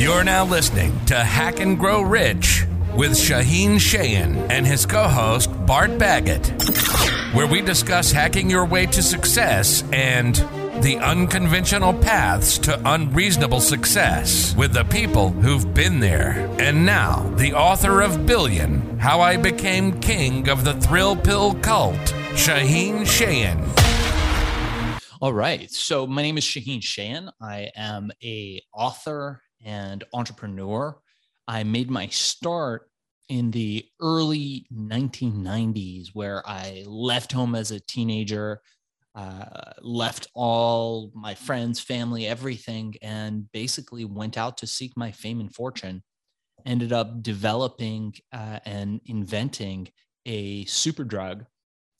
You're now listening to Hack and Grow Rich with Shaheen Shayan and his co host, Bart Baggett, where we discuss hacking your way to success and the unconventional paths to unreasonable success with the people who've been there. And now, the author of Billion How I Became King of the Thrill Pill Cult, Shaheen Shayan. All right. So my name is Shaheen Shayan. I am a author and entrepreneur. I made my start in the early 1990s where I left home as a teenager, uh, left all my friends, family, everything, and basically went out to seek my fame and fortune. Ended up developing uh, and inventing a super drug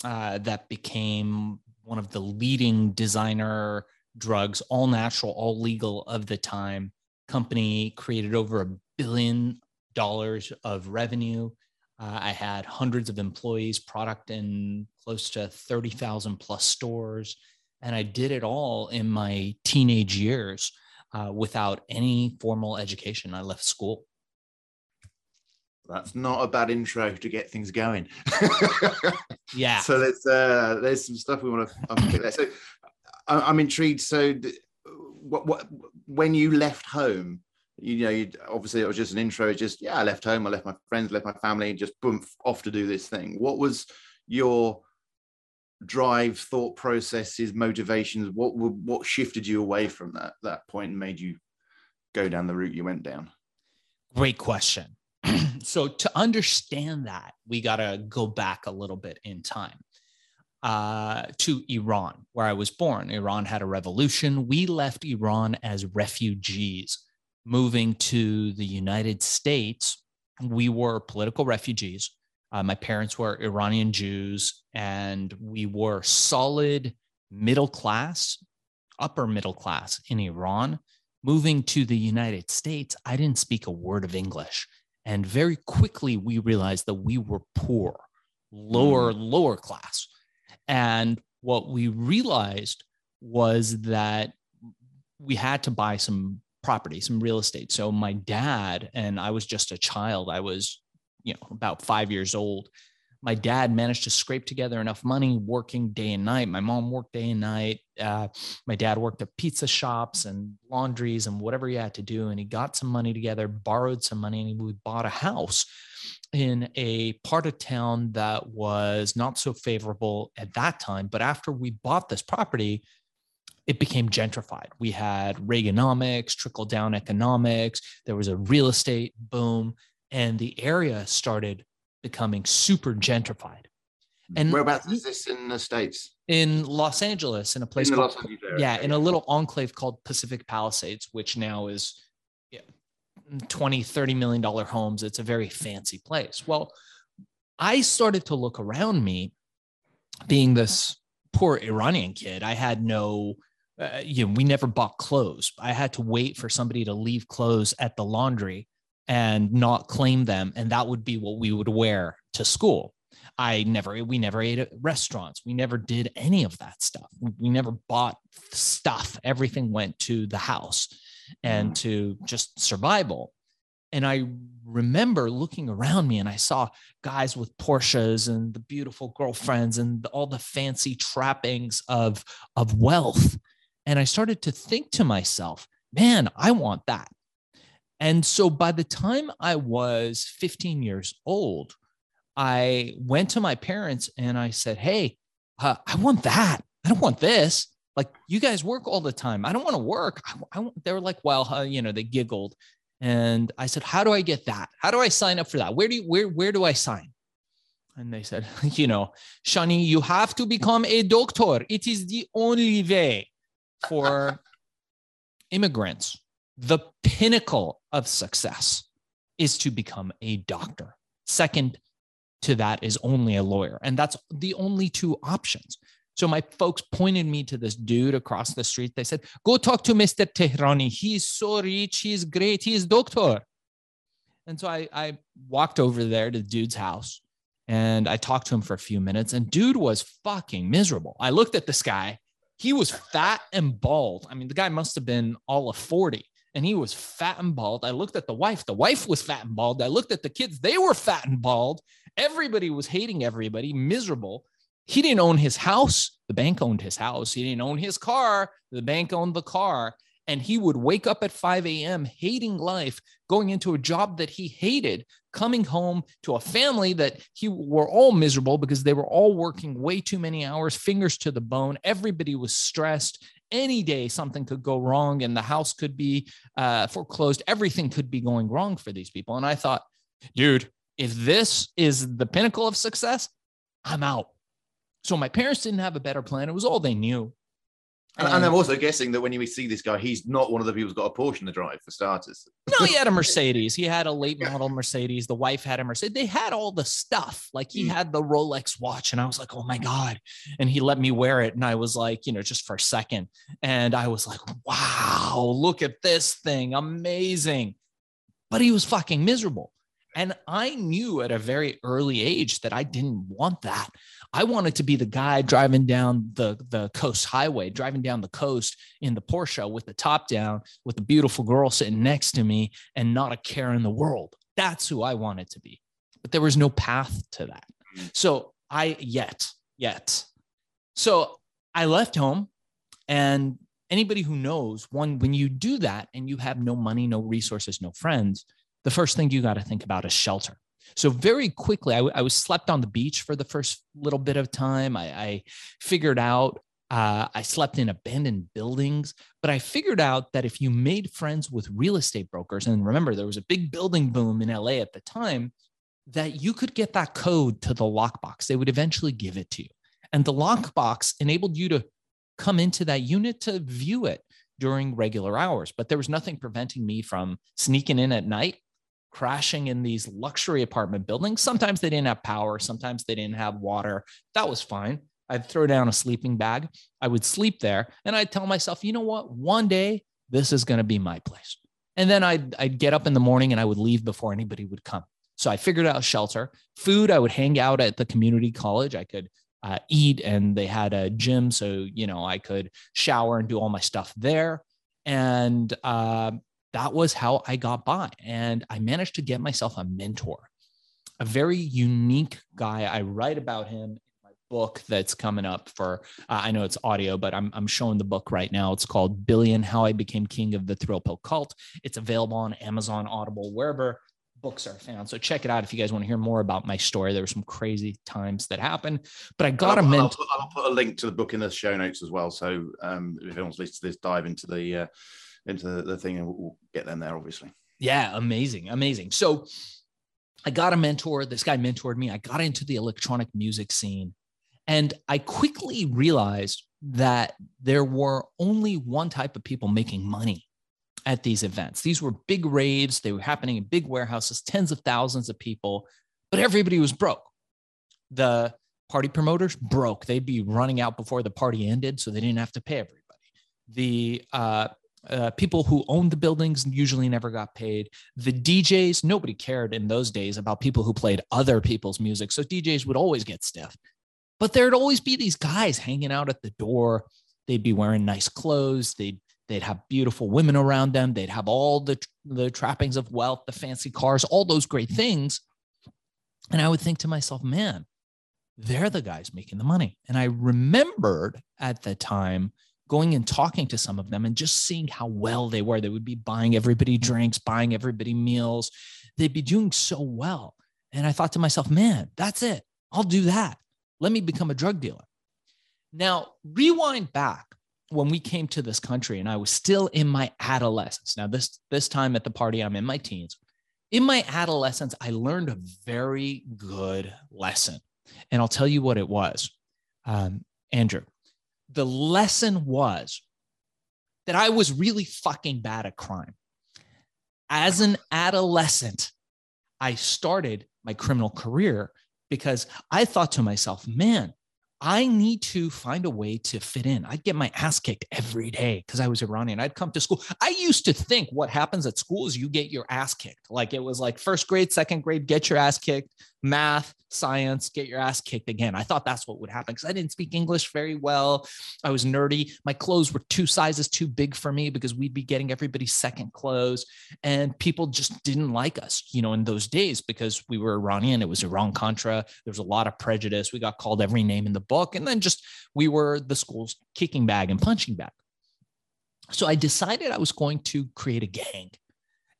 uh, that became one of the leading designer drugs, all natural, all legal of the time company created over a billion dollars of revenue. Uh, I had hundreds of employees, product in close to 30,000 plus stores. And I did it all in my teenage years uh, without any formal education. I left school. That's not a bad intro to get things going. yeah. So there's uh, there's some stuff we want to unpick there. So I'm intrigued. So what, what when you left home you know you obviously it was just an intro It's just yeah i left home i left my friends left my family just boom off to do this thing. What was your drive thought processes motivations? What what shifted you away from that that point and made you go down the route you went down? Great question. So to understand that we got to go back a little bit in time uh, to Iran, where I was born. Iran had a revolution. We left Iran as refugees, moving to the United States. We were political refugees. Uh, my parents were Iranian Jews, and we were solid middle class, upper middle class in Iran. Moving to the United States, I didn't speak a word of English. And very quickly, we realized that we were poor, lower, mm. lower class. And what we realized was that we had to buy some property, some real estate. So my dad and I was just a child. I was, you know, about five years old. My dad managed to scrape together enough money working day and night. My mom worked day and night. Uh, my dad worked at pizza shops and laundries and whatever he had to do. And he got some money together, borrowed some money, and we bought a house in a part of town that was not so favorable at that time. But after we bought this property, it became gentrified. We had Reaganomics, trickle down economics, there was a real estate boom, and the area started becoming super gentrified. And whereabouts is this in the States? In Los Angeles, in a place in called, yeah, in a little enclave called Pacific Palisades, which now is 20 30 million dollar homes it's a very fancy place. Well i started to look around me being this poor iranian kid i had no uh, you know we never bought clothes. I had to wait for somebody to leave clothes at the laundry and not claim them and that would be what we would wear to school. I never we never ate at restaurants. We never did any of that stuff. We never bought stuff. Everything went to the house and mm. to just survival. And I remember looking around me and I saw guys with Porsches and the beautiful girlfriends and all the fancy trappings of, of wealth. And I started to think to myself, man, I want that. And so by the time I was 15 years old, I went to my parents and I said, Hey, uh, I want that. I don't want this like you guys work all the time. I don't want to work. I, I, they were like, well, uh, you know, they giggled. And I said, how do I get that? How do I sign up for that? Where do you, where, where do I sign? And they said, you know, Shani, you have to become a doctor. It is the only way for immigrants. The pinnacle of success is to become a doctor. Second to that is only a lawyer. And that's the only two options. So my folks pointed me to this dude across the street. They said, "Go talk to Mr. Tehrani. He's so rich. He's great. He's doctor." And so I, I walked over there to the dude's house and I talked to him for a few minutes. And dude was fucking miserable. I looked at this guy. He was fat and bald. I mean, the guy must have been all of 40. and he was fat and bald. I looked at the wife. The wife was fat and bald. I looked at the kids. They were fat and bald. Everybody was hating everybody, miserable. He didn't own his house. The bank owned his house. He didn't own his car. The bank owned the car. And he would wake up at 5 a.m. hating life, going into a job that he hated, coming home to a family that he were all miserable because they were all working way too many hours, fingers to the bone. Everybody was stressed. Any day something could go wrong and the house could be uh, foreclosed. Everything could be going wrong for these people. And I thought, dude, if this is the pinnacle of success, I'm out. So my parents didn't have a better plan. It was all they knew. And, and, I'm also guessing that when you see this guy, he's not one of the people who's got a Porsche in the drive for starters. no, he had a Mercedes. He had a late model Mercedes. The wife had a Mercedes. They had all the stuff. Like he mm. had the Rolex watch, and I was like, "Oh my god!" And he let me wear it, and I was like, you know, just for a second, and I was like, "Wow, look at this thing, amazing!" But he was fucking miserable. And I knew at a very early age that I didn't want that. I wanted to be the guy driving down the, the coast highway, driving down the coast in the Porsche with the top down, with a beautiful girl sitting next to me and not a care in the world. That's who I wanted to be. But there was no path to that. So I, yet, yet. So I left home and anybody who knows one when you do that and you have no money no resources no friends the first thing you got to think about is shelter. So very quickly, I, was slept on the beach for the first little bit of time. I, I figured out uh, I slept in abandoned buildings, but I figured out that if you made friends with real estate brokers, and remember there was a big building boom in LA at the time, that you could get that code to the lockbox. They would eventually give it to you, and the lockbox enabled you to come into that unit to view it during regular hours. But there was nothing preventing me from sneaking in at night crashing in these luxury apartment buildings. Sometimes they didn't have power, sometimes they didn't have water. That was fine. I'd throw down a sleeping bag, I would sleep there, and I'd tell myself, you know what? One day, this is going to be my place. And then I'd, I'd get up in the morning and I would leave before anybody would come. So I figured out shelter. Food, I would hang out at the community college. I could uh, eat, and they had a gym. So, you know, I could shower and do all my stuff there. And uh, that was how I got by. And I managed to get myself a mentor, a very unique guy. I write about him in my book that's coming up for, uh, I know it's audio, but I'm, I'm showing the book right now. It's called Billion How I Became King of the Thrill Pill Cult. It's available on Amazon, Audible, wherever books are found. So check it out if you guys want to hear more about my story. There were some crazy times that happened, but I got I'll, a mentor. I'll, put, I'll put a link to the book in the show notes as well. So um, if anyone's listening to this, dive into the uh, into the, the thing and we'll get them there, obviously. Yeah, amazing, amazing. So I got a mentor. This guy mentored me. I got into the electronic music scene. And I quickly realized that there were only one type of people making money at these events. These were big raves, they were happening in big warehouses, tens of thousands of people, but everybody was broke. The party promoters broke. They'd be running out before the party ended, so they didn't have to pay everybody. The uh, uh, people who owned the buildings usually never got paid. The DJs, nobody cared in those days about people who played other people's music. So DJs would always get stiff. But there'd always be these guys hanging out at the door. They'd be wearing nice clothes. They'd they'd have beautiful women around them. They'd have all the the trappings of wealth, the fancy cars, all those great things. And I would think to myself, man, they're the guys making the money. And I remembered at the time going and talking to some of them and just seeing how well they were. They would be buying everybody drinks, buying everybody meals. They'd be doing so well. And I thought to myself, man, that's it. I'll do that. Let me become a drug dealer. Now, rewind back when we came to this country and I was still in my adolescence. Now, this, this time at the party, I'm in my teens. In my adolescence, I learned a very good lesson. And I'll tell you what it was. Um, Andrew, the lesson was that I was really fucking bad at crime. As an adolescent, I started my criminal career because I thought to myself, man, I need to find a way to fit in. I'd get my ass kicked every day because I was Iranian. I'd come to school. I used to think what happens at school is you get your ass kicked. Like it was like first grade, second grade, get your ass kicked, math, science, get your ass kicked again. I thought that's what would happen because I didn't speak English very well. I was nerdy. My clothes were two sizes too big for me because we'd be getting everybody's second clothes. And people just didn't like us, you know, in those days because we were Iranian. It was Iran Contra. There was a lot of prejudice. We got called every name in the book. And then just we were the school's kicking bag and punching bag. So I decided I was going to create a gang.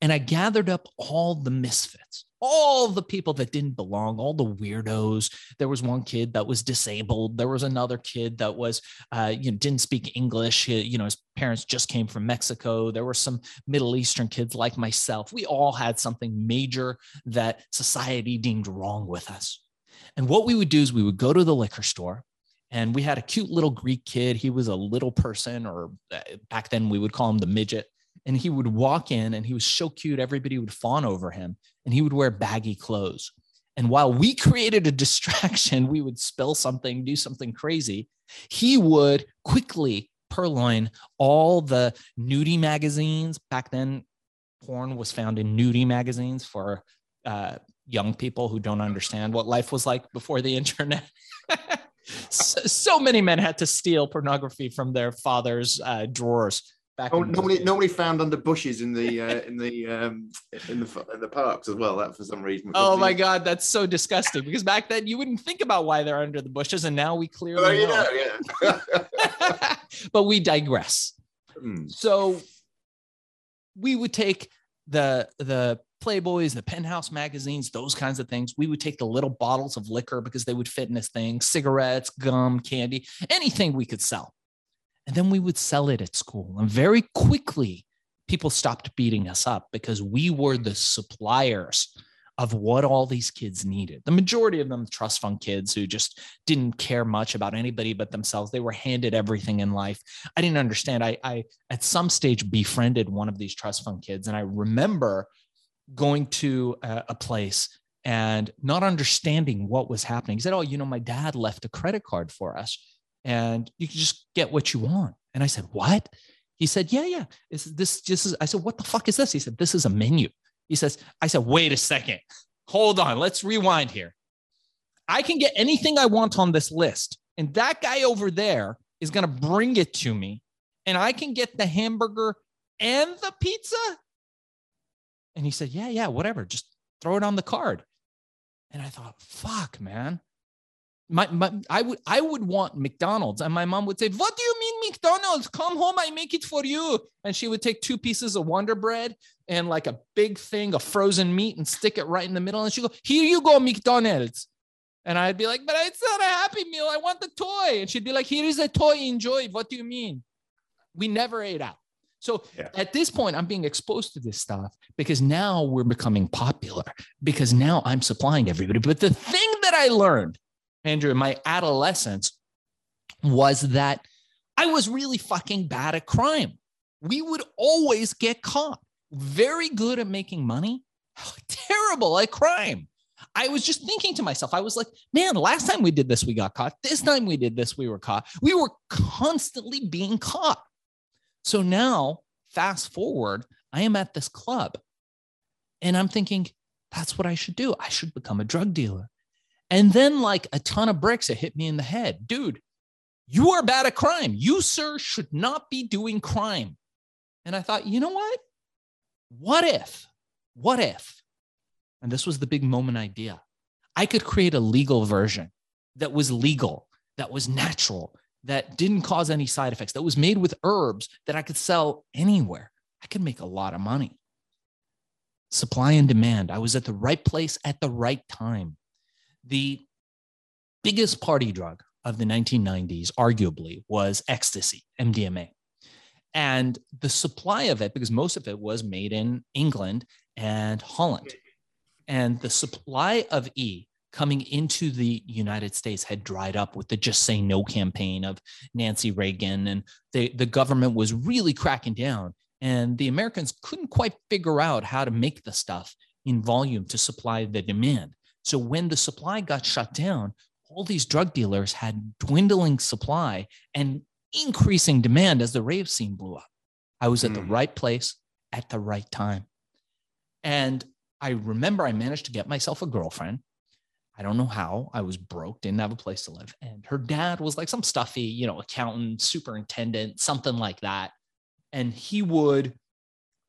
And I gathered up all the misfits, all the people that didn't belong, all the weirdos. There was one kid that was disabled. There was another kid that was, uh, you know, didn't speak English. You know, his parents just came from Mexico. There were some Middle Eastern kids like myself. We all had something major that society deemed wrong with us. And what we would do is we would go to the liquor store and we had a cute little Greek kid. He was a little person, or uh, back then we would call him the midget. And he would walk in and he was so cute, everybody would fawn over him. And he would wear baggy clothes. And while we created a distraction, we would spill something, do something crazy. He would quickly purloin all the nudie magazines. Back then, porn was found in nudie magazines for uh, young people who don't understand what life was like before the internet. so, so, many men had to steal pornography from their father's uh, drawers. Back oh, normally, normally found under bushes in the uh, in the um, in the in the parks as well. That for some reason. Oh my god, that's so disgusting. Because back then you wouldn't think about why they're under the bushes, and now we clearly oh, you know. know yeah. but we digress. Hmm. So we would take the the Playboys, the Penthouse magazines, those kinds of things. We would take the little bottles of liquor because they would fit in this thing, cigarettes, gum, candy, anything we could sell. And then we would sell it at school. And very quickly, people stopped beating us up because we were the suppliers of what all these kids needed. The majority of them trust fund kids who just didn't care much about anybody but themselves. They were handed everything in life. I didn't understand. I, I at some stage befriended one of these trust fund kids, and I remember going to a, a place and not understanding what was happening. He said, "Oh, you know, my dad left a credit card for us, and you can just get what you want." And I said, "What?" He said, "Yeah, yeah. Is this this Is, I said, "What the fuck is this?" He said, "This is a menu." He says, "I said, wait a second, hold on, let's rewind here. I can get anything I want on this list, and that guy over there is going to bring it to me, and I can get the hamburger and the pizza." And he said, Yeah, yeah, whatever. Just throw it on the card. And I thought, fuck, man. My, my, I would I would want McDonald's, and my mom would say, "What do you mean McDonald's? Come home, I make it for you." And she would take two pieces of Wonder Bread and like a big thing of frozen meat and stick it right in the middle, and she go, "Here you go, McDonald's." And I'd be like, "But it's not a Happy Meal. I want the toy." And she'd be like, "Here is a toy. Enjoy. What do you mean?" We never ate out. So yeah. at this point, I'm being exposed to this stuff because now we're becoming popular because now I'm supplying everybody. But the thing that I learned, Andrew, in my adolescence was that I was really fucking bad at crime. We would always get caught. Very good at making money, terrible at crime. I was just thinking to myself, I was like, man, last time we did this, we got caught. This time we did this, we were caught. We were constantly being caught. So now, fast forward, I am at this club and I'm thinking, that's what I should do. I should become a drug dealer. And then, like a ton of bricks, it hit me in the head. Dude, you are bad at crime. You, sir, should not be doing crime. And I thought, you know what? What if, what if, and this was the big moment idea, I could create a legal version that was legal, that was natural, that didn't cause any side effects, that was made with herbs that I could sell anywhere. I could make a lot of money. Supply and demand. I was at the right place at the right time. The biggest party drug of the 1990s, arguably, was ecstasy, MDMA. And the supply of it, because most of it was made in England and Holland. And the supply of E coming into the United States had dried up with the Just Say No campaign of Nancy Reagan. And the, the government was really cracking down. And the Americans couldn't quite figure out how to make the stuff in volume to supply the demand. So when the supply got shut down, all these drug dealers had dwindling supply and increasing demand as the rave scene blew up. I was at mm. the right place at the right time. And I remember I managed to get myself a girlfriend. I don't know how. I was broke, didn't have a place to live. And her dad was like some stuffy, you know, accountant, superintendent, something like that. And he would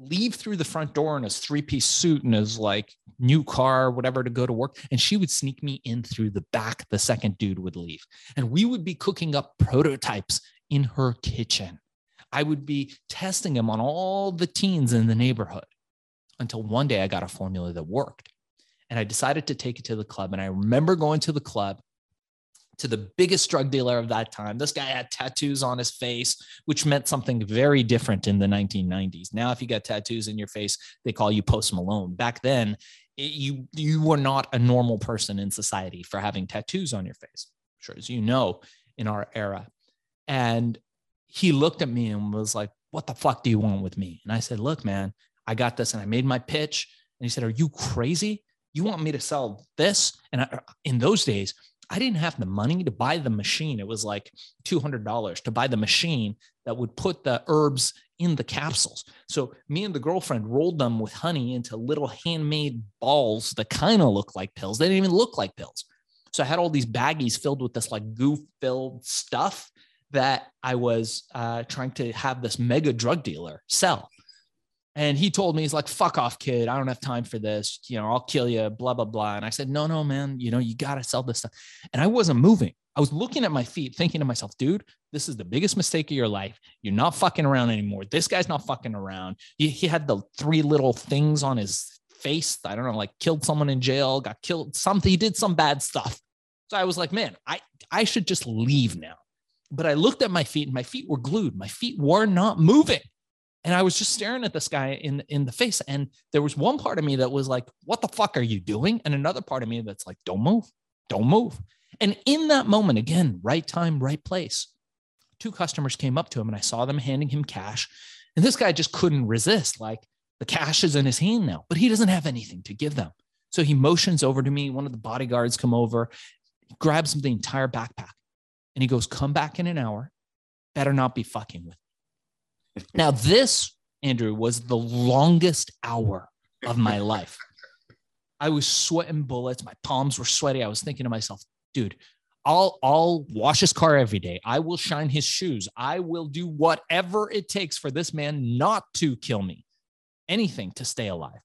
leave through the front door in his three piece suit and his like new car, whatever, to go to work. And she would sneak me in through the back. The second dude would leave. And we would be cooking up prototypes in her kitchen. I would be testing them on all the teens in the neighborhood until one day I got a formula that worked. And I decided to take it to the club. And I remember going to the club to the biggest drug dealer of that time. This guy had tattoos on his face, which meant something very different in the 1990s. Now, if you got tattoos in your face, they call you Post Malone. Back then, it, you you were not a normal person in society for having tattoos on your face. Sure, as you know, in our era, and he looked at me and was like, "What the fuck do you want with me?" And I said, "Look, man, I got this," and I made my pitch. And he said, "Are you crazy? You want me to sell this?" And I, in those days, I didn't have the money to buy the machine. It was like $200 to buy the machine that would put the herbs in the capsules. So me and the girlfriend rolled them with honey into little handmade balls that kind of look like pills. They didn't even look like pills. So I had all these baggies filled with this like goo filled stuff that I was uh, trying to have this mega drug dealer sell. And he told me, he's like, fuck off, kid. I don't have time for this. You know, I'll kill you, blah, blah, blah. And I said, no, no, man, you know, you got to sell this stuff. And I wasn't moving. I was looking at my feet, thinking to myself, dude, this is the biggest mistake of your life. You're not fucking around anymore. This guy's not fucking around. He, he had the three little things on his face. I don't know, like killed someone in jail, got killed, something. He did some bad stuff. So I was like, man, I, I should just leave now. But I looked at my feet and my feet were glued. My feet were not moving and I was just staring at this guy in in the face. And there was one part of me that was like, "What the fuck are you doing?" And another part of me that's like, "Don't move, don't move." And in that moment, again, right time, right place. Two customers came up to him, and I saw them handing him cash. And this guy just couldn't resist. Like the cash is in his hand now, but he doesn't have anything to give them. So he motions over to me. One of the bodyguards come over, grabs the entire backpack, and he goes, "Come back in an hour. Better not be fucking with." Now, this, Andrew, was the longest hour of my life. I was sweating bullets. My palms were sweaty. I was thinking to myself, dude, I'll I'll wash his car every day. I will shine his shoes. I will do whatever it takes for this man not to kill me. Anything to stay alive.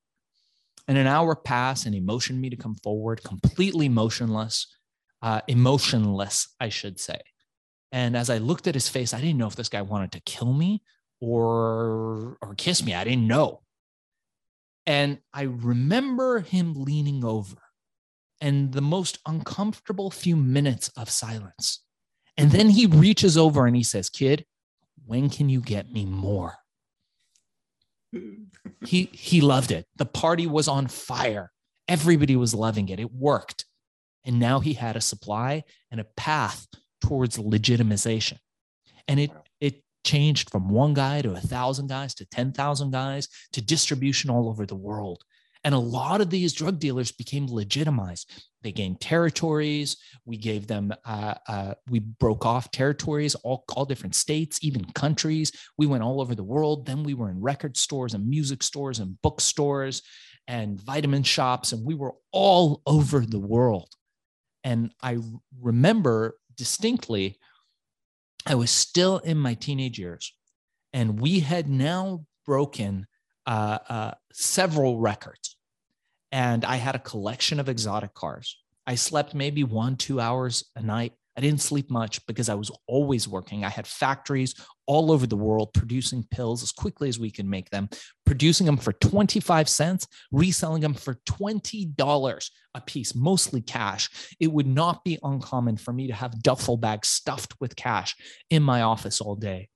And an hour passed and he motioned me to come forward, completely motionless, uh, emotionless, I should say. And as I looked at his face, I didn't know if this guy wanted to kill me or or kiss me. I didn't know. And I remember him leaning over and the most uncomfortable few minutes of silence. And then he reaches over and he says, Kid, when can you get me more? he he loved it. The party was on fire. Everybody was loving it. It worked. And now he had a supply and a path towards legitimization. And it changed from one guy to a thousand guys to 10,000 guys to distribution all over the world. And a lot of these drug dealers became legitimized. They gained territories. We gave them, uh, uh, we broke off territories, all, all different states, even countries. We went all over the world. Then we were in record stores and music stores and bookstores and vitamin shops, and we were all over the world. And I remember distinctly I was still in my teenage years, and we had now broken uh, uh, several records. And I had a collection of exotic cars. I slept maybe one, two hours a night. I didn't sleep much because I was always working. I had factories all over the world producing pills as quickly as we can make them, producing them for 25 cents, reselling them for $20 a piece, mostly cash. It would not be uncommon for me to have duffel bags stuffed with cash in my office all day.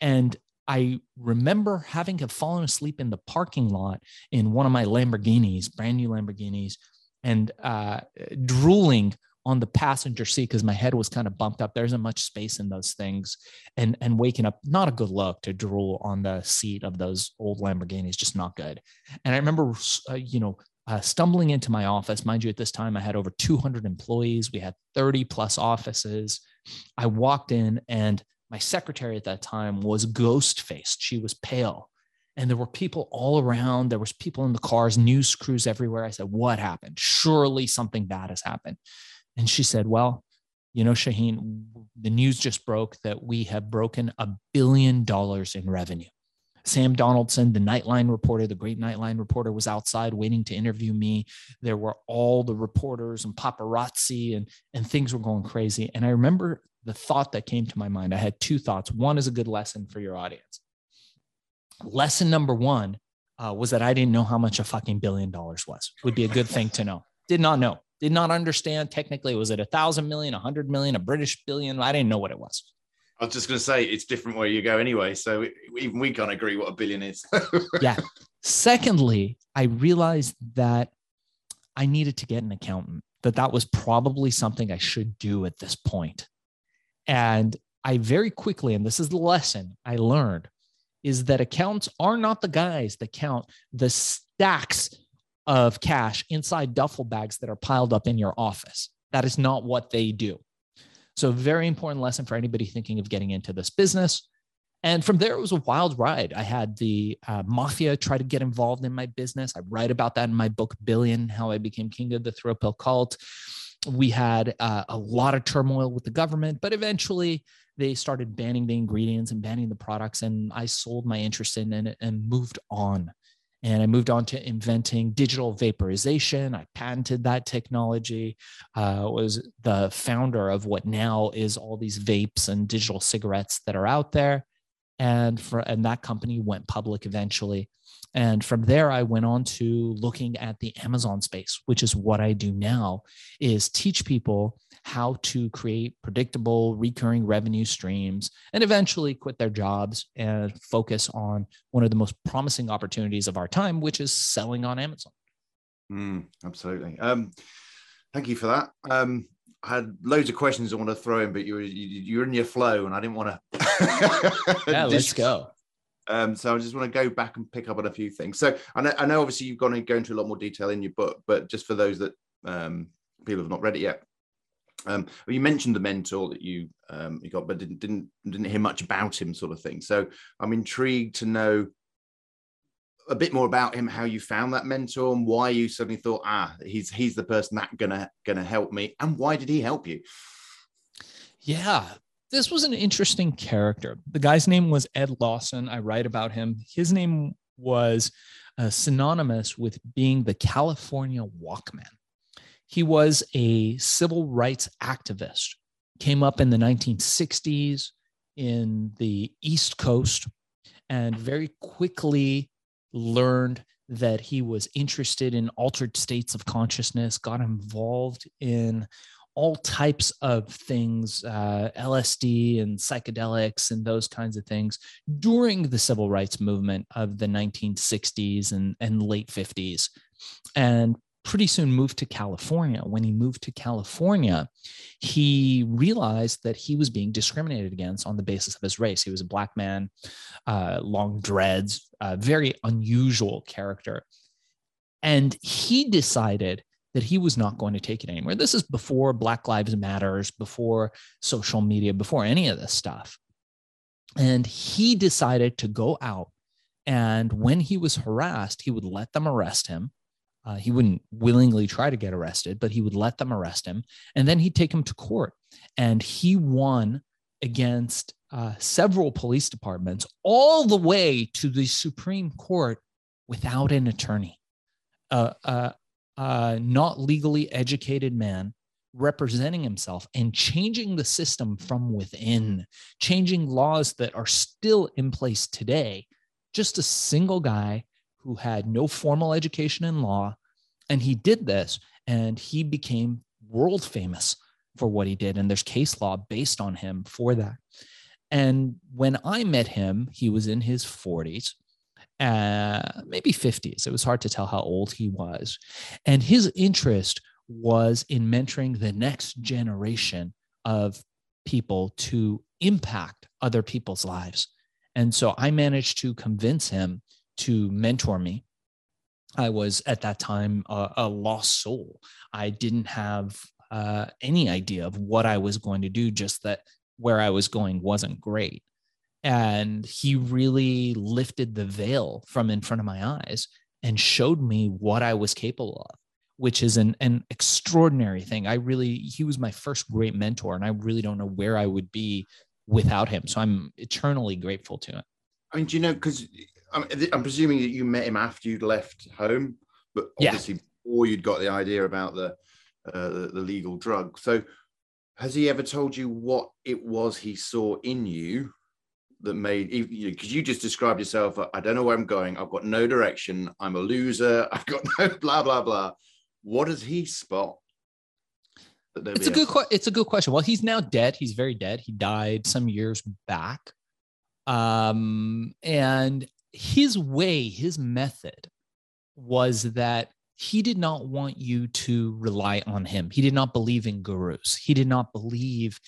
And I remember having to fallen asleep in the parking lot in one of my Lamborghinis, brand new Lamborghinis, and uh, drooling on the passenger seat because my head was kind of bumped up. There isn't much space in those things, and and waking up not a good look to drool on the seat of those old Lamborghinis, just not good. And I remember, uh, you know, uh, stumbling into my office. Mind you, at this time, I had over 200 employees. We had 30 plus offices. I walked in, and my secretary at that time was ghost faced. She was pale. And there were people all around. There was people in the cars, news crews everywhere. I said, "What happened? Surely something bad has happened." And she said, "Well, you know, Shaheen, the news just broke that we have broken a billion dollars in revenue. Sam Donaldson, the Nightline reporter, the great Nightline reporter, was outside waiting to interview me. There were all the reporters and paparazzi, and, and things were going crazy. And I remember the thought that came to my mind. I had two thoughts. One is a good lesson for your audience. Lesson number one uh, was that I didn't know how much a fucking billion dollars was, would be a good thing to know. Did not know, did not understand. Technically, was it a thousand million, a hundred million, a British billion? I didn't know what it was. I was just going to say it's different where you go anyway. So even we can't agree what a billion is. yeah. Secondly, I realized that I needed to get an accountant, that that was probably something I should do at this point. And I very quickly, and this is the lesson I learned, is that accounts are not the guys that count the stacks of cash inside duffel bags that are piled up in your office. That is not what they do. So, very important lesson for anybody thinking of getting into this business. And from there, it was a wild ride. I had the uh, mafia try to get involved in my business. I write about that in my book, Billion How I Became King of the Thrill Pill Cult. We had uh, a lot of turmoil with the government, but eventually they started banning the ingredients and banning the products. And I sold my interest in it and moved on and I moved on to inventing digital vaporization. I patented that technology. Uh, was the founder of what now is all these vapes and digital cigarettes that are out there, and for and that company went public eventually. And from there, I went on to looking at the Amazon space, which is what I do now, is teach people how to create predictable recurring revenue streams and eventually quit their jobs and focus on one of the most promising opportunities of our time, which is selling on Amazon. Mm, absolutely. Um, thank you for that. Um, I had loads of questions I want to throw in, but you were you, are in your flow, and I didn't want to. yeah, let's go. Um, so I just want to go back and pick up on a few things. So I know, I know obviously you've gone to go into a lot more detail in your book, but just for those that um, people have not read it yet, um, you mentioned the mentor that you um, you got, but didn't didn't didn't hear much about him, sort of thing. So I'm intrigued to know a bit more about him, how you found that mentor, and why you suddenly thought, ah, he's he's the person that gonna gonna help me, and why did he help you? Yeah, this was an interesting character. The guy's name was Ed Lawson. I write about him. His name was uh, synonymous with being the California Walkman. He was a civil rights activist, came up in the 1960s in the East Coast, and very quickly learned that he was interested in altered states of consciousness, got involved in all types of things, uh, LSD and psychedelics and those kinds of things during the civil rights movement of the 1960s and, and late 50s. And pretty soon moved to California. When he moved to California, he realized that he was being discriminated against on the basis of his race. He was a black man, uh, long dreads, uh, very unusual character. And he decided that he was not going to take it anymore. This is before Black Lives Matters, before social media, before any of this stuff. And he decided to go out. And when he was harassed, he would let them arrest him. Uh, he wouldn't willingly try to get arrested, but he would let them arrest him. And then he'd take him to court. And he won against uh, several police departments all the way to the Supreme Court without an attorney. Uh, uh not legally educated man representing himself and changing the system from within, changing laws that are still in place today. Just a single guy who had no formal education in law. And he did this and he became world famous for what he did. And there's case law based on him for that. And when I met him, he was in his 40s uh, maybe 50s. It was hard to tell how old he was. And his interest was in mentoring the next generation of people to impact other people's lives. And so I managed to convince him to mentor me. I was at that time a, a lost soul. I didn't have uh, any idea of what I was going to do, just that where I was going wasn't great. And he really lifted the veil from in front of my eyes and showed me what I was capable of, which is an, an extraordinary thing. I really, he was my first great mentor, and I really don't know where I would be without him. So I'm eternally grateful to him. I mean, do you know, because I'm, I'm, presuming that you met him after you'd left home, but obviously yeah. before you'd got the idea about the, uh, the, the legal drug. So has he ever told you what it was he saw in you that made because you, you, just described yourself i don't know where i'm going. I've got no direction. I'm a loser. I've got no blah blah blah. What does he spot it's a good que- it's a good question. Well he's now dead. He's very dead. He died some years back. Um and his way his method was that he did not want you to rely on him. He did not believe in gurus. He did not believe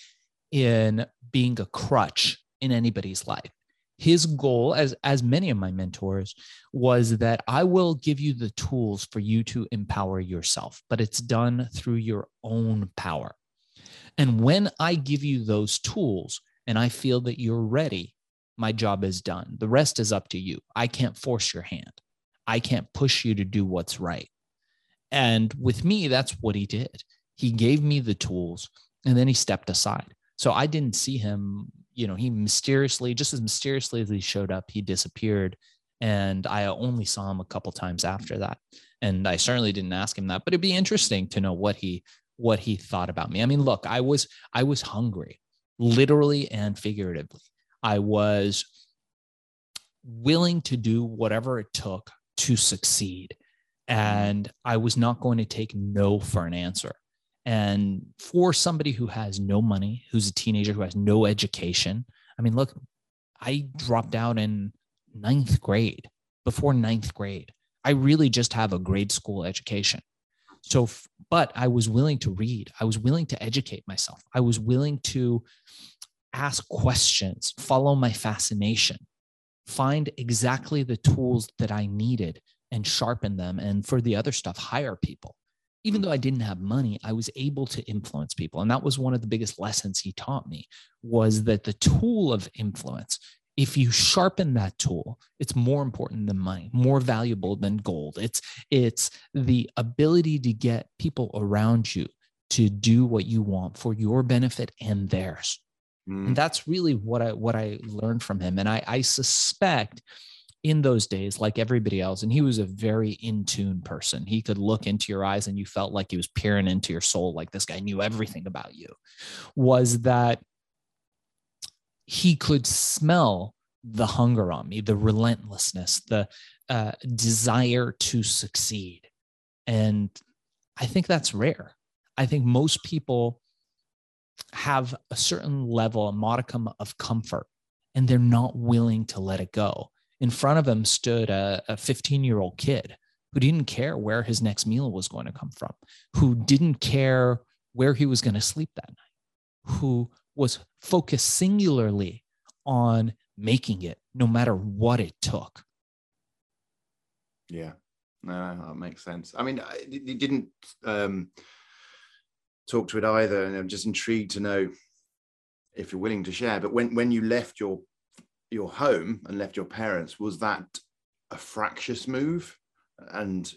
in being a crutch in anybody's life. His goal, as, as many of my mentors, was that I will give you the tools for you to empower yourself, but it's done through your own power. And when I give you those tools and I feel that you're ready, my job is done. The rest is up to you. I can't force your hand. I can't push you to do what's right. And with me, that's what he did. He gave me the tools and then he stepped aside. So I didn't see him, you know, he mysteriously, just as mysteriously as he showed up, he disappeared. And I only saw him a couple times after that. And I certainly didn't ask him that, but it'd be interesting to know what he what he thought about me. I mean, look, I was I was hungry, literally and figuratively. I was willing to do whatever it took to succeed and I was not going to take no for an answer. And for somebody who has no money, who's a teenager, who has no education, I mean, look, I dropped out in ninth grade, before ninth grade. I really just have a grade school education. So, but I was willing to read, I was willing to educate myself, I was willing to ask questions, follow my fascination, find exactly the tools that I needed and sharpen them. And for the other stuff, hire people. Even though I didn't have money, I was able to influence people. And that was one of the biggest lessons he taught me was that the tool of influence, if you sharpen that tool, it's more important than money, more valuable than gold. It's it's the ability to get people around you to do what you want for your benefit and theirs. Mm. And that's really what I what I learned from him. And I, I suspect in those days, like everybody else, and he was a very in tune person. He could look into your eyes and you felt like he was peering into your soul, like this guy knew everything about you, was that he could smell the hunger on me, the relentlessness, the uh, desire to succeed. And I think that's rare. I think most people have a certain level, a modicum of comfort, and they're not willing to let it go in front of him stood a 15 year old kid who didn't care where his next meal was going to come from, who didn't care where he was going to sleep that night, who was focused singularly on making it no matter what it took. Yeah, no, that makes sense. I mean, you didn't um, talk to it either, and I'm just intrigued to know if you're willing to share. But when when you left your your home and left your parents, was that a fractious move and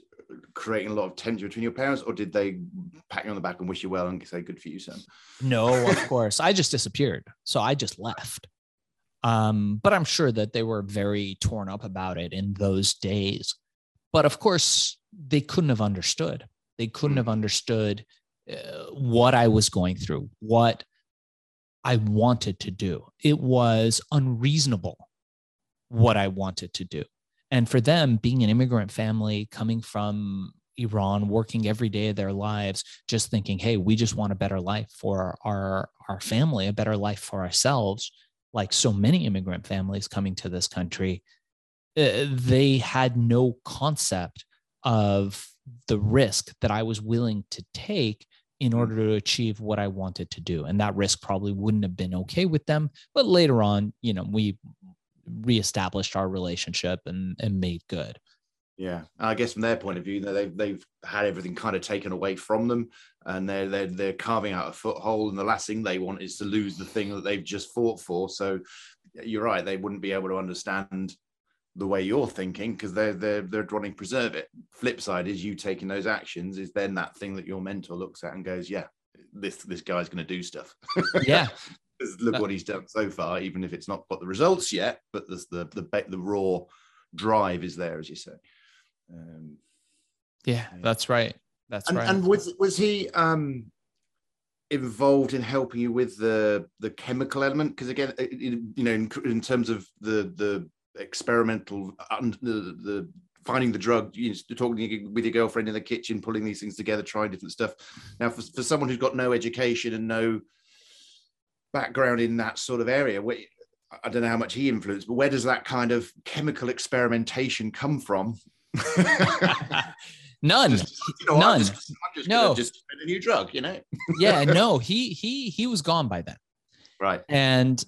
creating a lot of tension between your parents, or did they pat you on the back and wish you well and say "good for you, son"? No, of course. I just disappeared, so I just left. Um, but I'm sure that they were very torn up about it in those days. But of course, they couldn't have understood. They couldn't mm. have understood uh, what I was going through, what I wanted to do. It was unreasonable what I wanted to do. And for them, being an immigrant family coming from Iran, working every day of their lives, just thinking, hey, we just want a better life for our, our family, a better life for ourselves, like so many immigrant families coming to this country, uh, they had no concept of the risk that I was willing to take in hmm. order to achieve what I wanted to do. And that risk probably wouldn't have been okay with them. But later on, you know, we reestablished our relationship and, and made good. Yeah, I guess from their point of view, they've they've had everything kind of taken away from them, and they're they're they're carving out a foothold. And the last thing they want is to lose the thing that they've just fought for. So, you're right; they wouldn't be able to understand the way you're thinking because they're they're they're wanting to preserve it. Flip side is you taking those actions is then that thing that your mentor looks at and goes, yeah, this this guy's going to do stuff. Yeah. Look what he's done so far, even if it's not got the results yet, but the the the, the raw drive is there, as you say. Um, yeah, that's right. That's and, right. And was was he um, involved in helping you with the the chemical element? Because again, you know, in, in, terms of the the experimental, the, the finding the drug, you know, talking with your girlfriend in the kitchen, pulling these things together, trying different stuff. Now, for, for someone who's got no education and no background in that sort of area, where, I don't know how much he influenced, but where does that kind of chemical experimentation come from None. Just, you know, None. I'm just, I'm just no. just a new drug, you know? yeah, no, he he he was gone by then. Right. And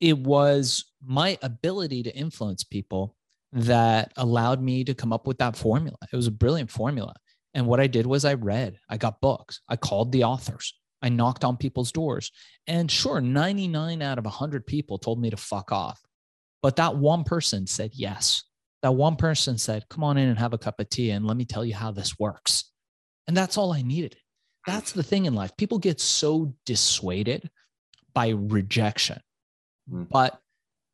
it was my ability to influence people that allowed me to come up with that formula. It was a brilliant formula. And what I did was I read, I got books, I called the authors, I knocked on people's doors. And sure, 99 out of 100 people told me to fuck off. But that one person said yes that one person said, Come on in and have a cup of tea and let me tell you how this works. And that's all I needed. That's the thing in life. People get so dissuaded by rejection. Mm. But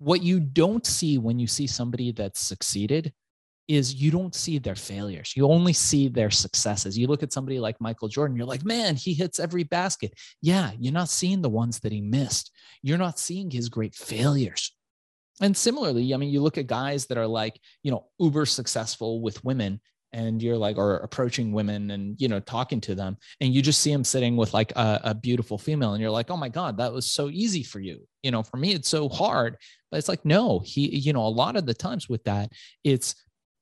what you don't see when you see somebody that's succeeded is you don't see their failures. You only see their successes. You look at somebody like Michael Jordan, you're like, man, he hits every basket. Yeah, you're not seeing the ones that he missed. You're not seeing his great failures. And similarly, I mean, you look at guys that are like, you know, uber successful with women and you're like, or approaching women and, you know, talking to them and you just see them sitting with like a, a beautiful female and you're like, oh my God, that was so easy for you. You know, for me, it's so hard. But it's like, no, he, you know, a lot of the times with that, it's,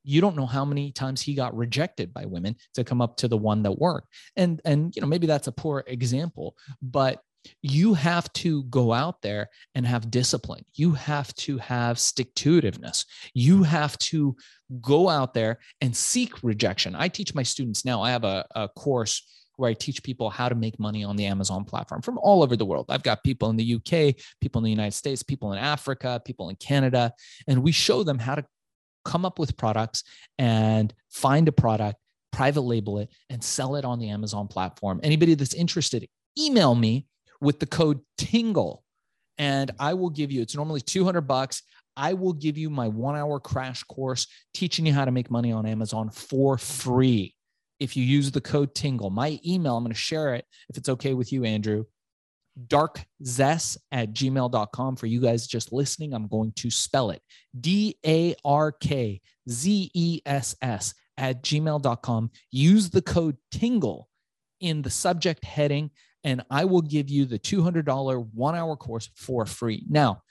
you don't know how many times he got rejected by women to come up to the one that worked and and you know maybe that's a poor example but you have to go out there and have discipline. You have to have stick to itiveness. You have to go out there and seek rejection. I teach my students now, I have a, a course where I teach people how to make money on the Amazon platform from all over the world. I've got people in the UK, people in the United States, people in Africa, people in Canada, and we show them how to come up with products and find a product, private label it, and sell it on the Amazon platform. Anybody that's interested, email me with the code TINGLE. And I will give you, it's normally 200 bucks. I will give you my one hour crash course teaching you how to make money on Amazon for free if you use the code TINGLE. My email, I'm going to share it if it's okay with you, Andrew. Darkzess at gmail.com. For you guys just listening, I'm going to spell it D A R K Z E S S at gmail.com. Use the code TINGLE in the subject heading and I will give you the $200 one hour course for free. Now,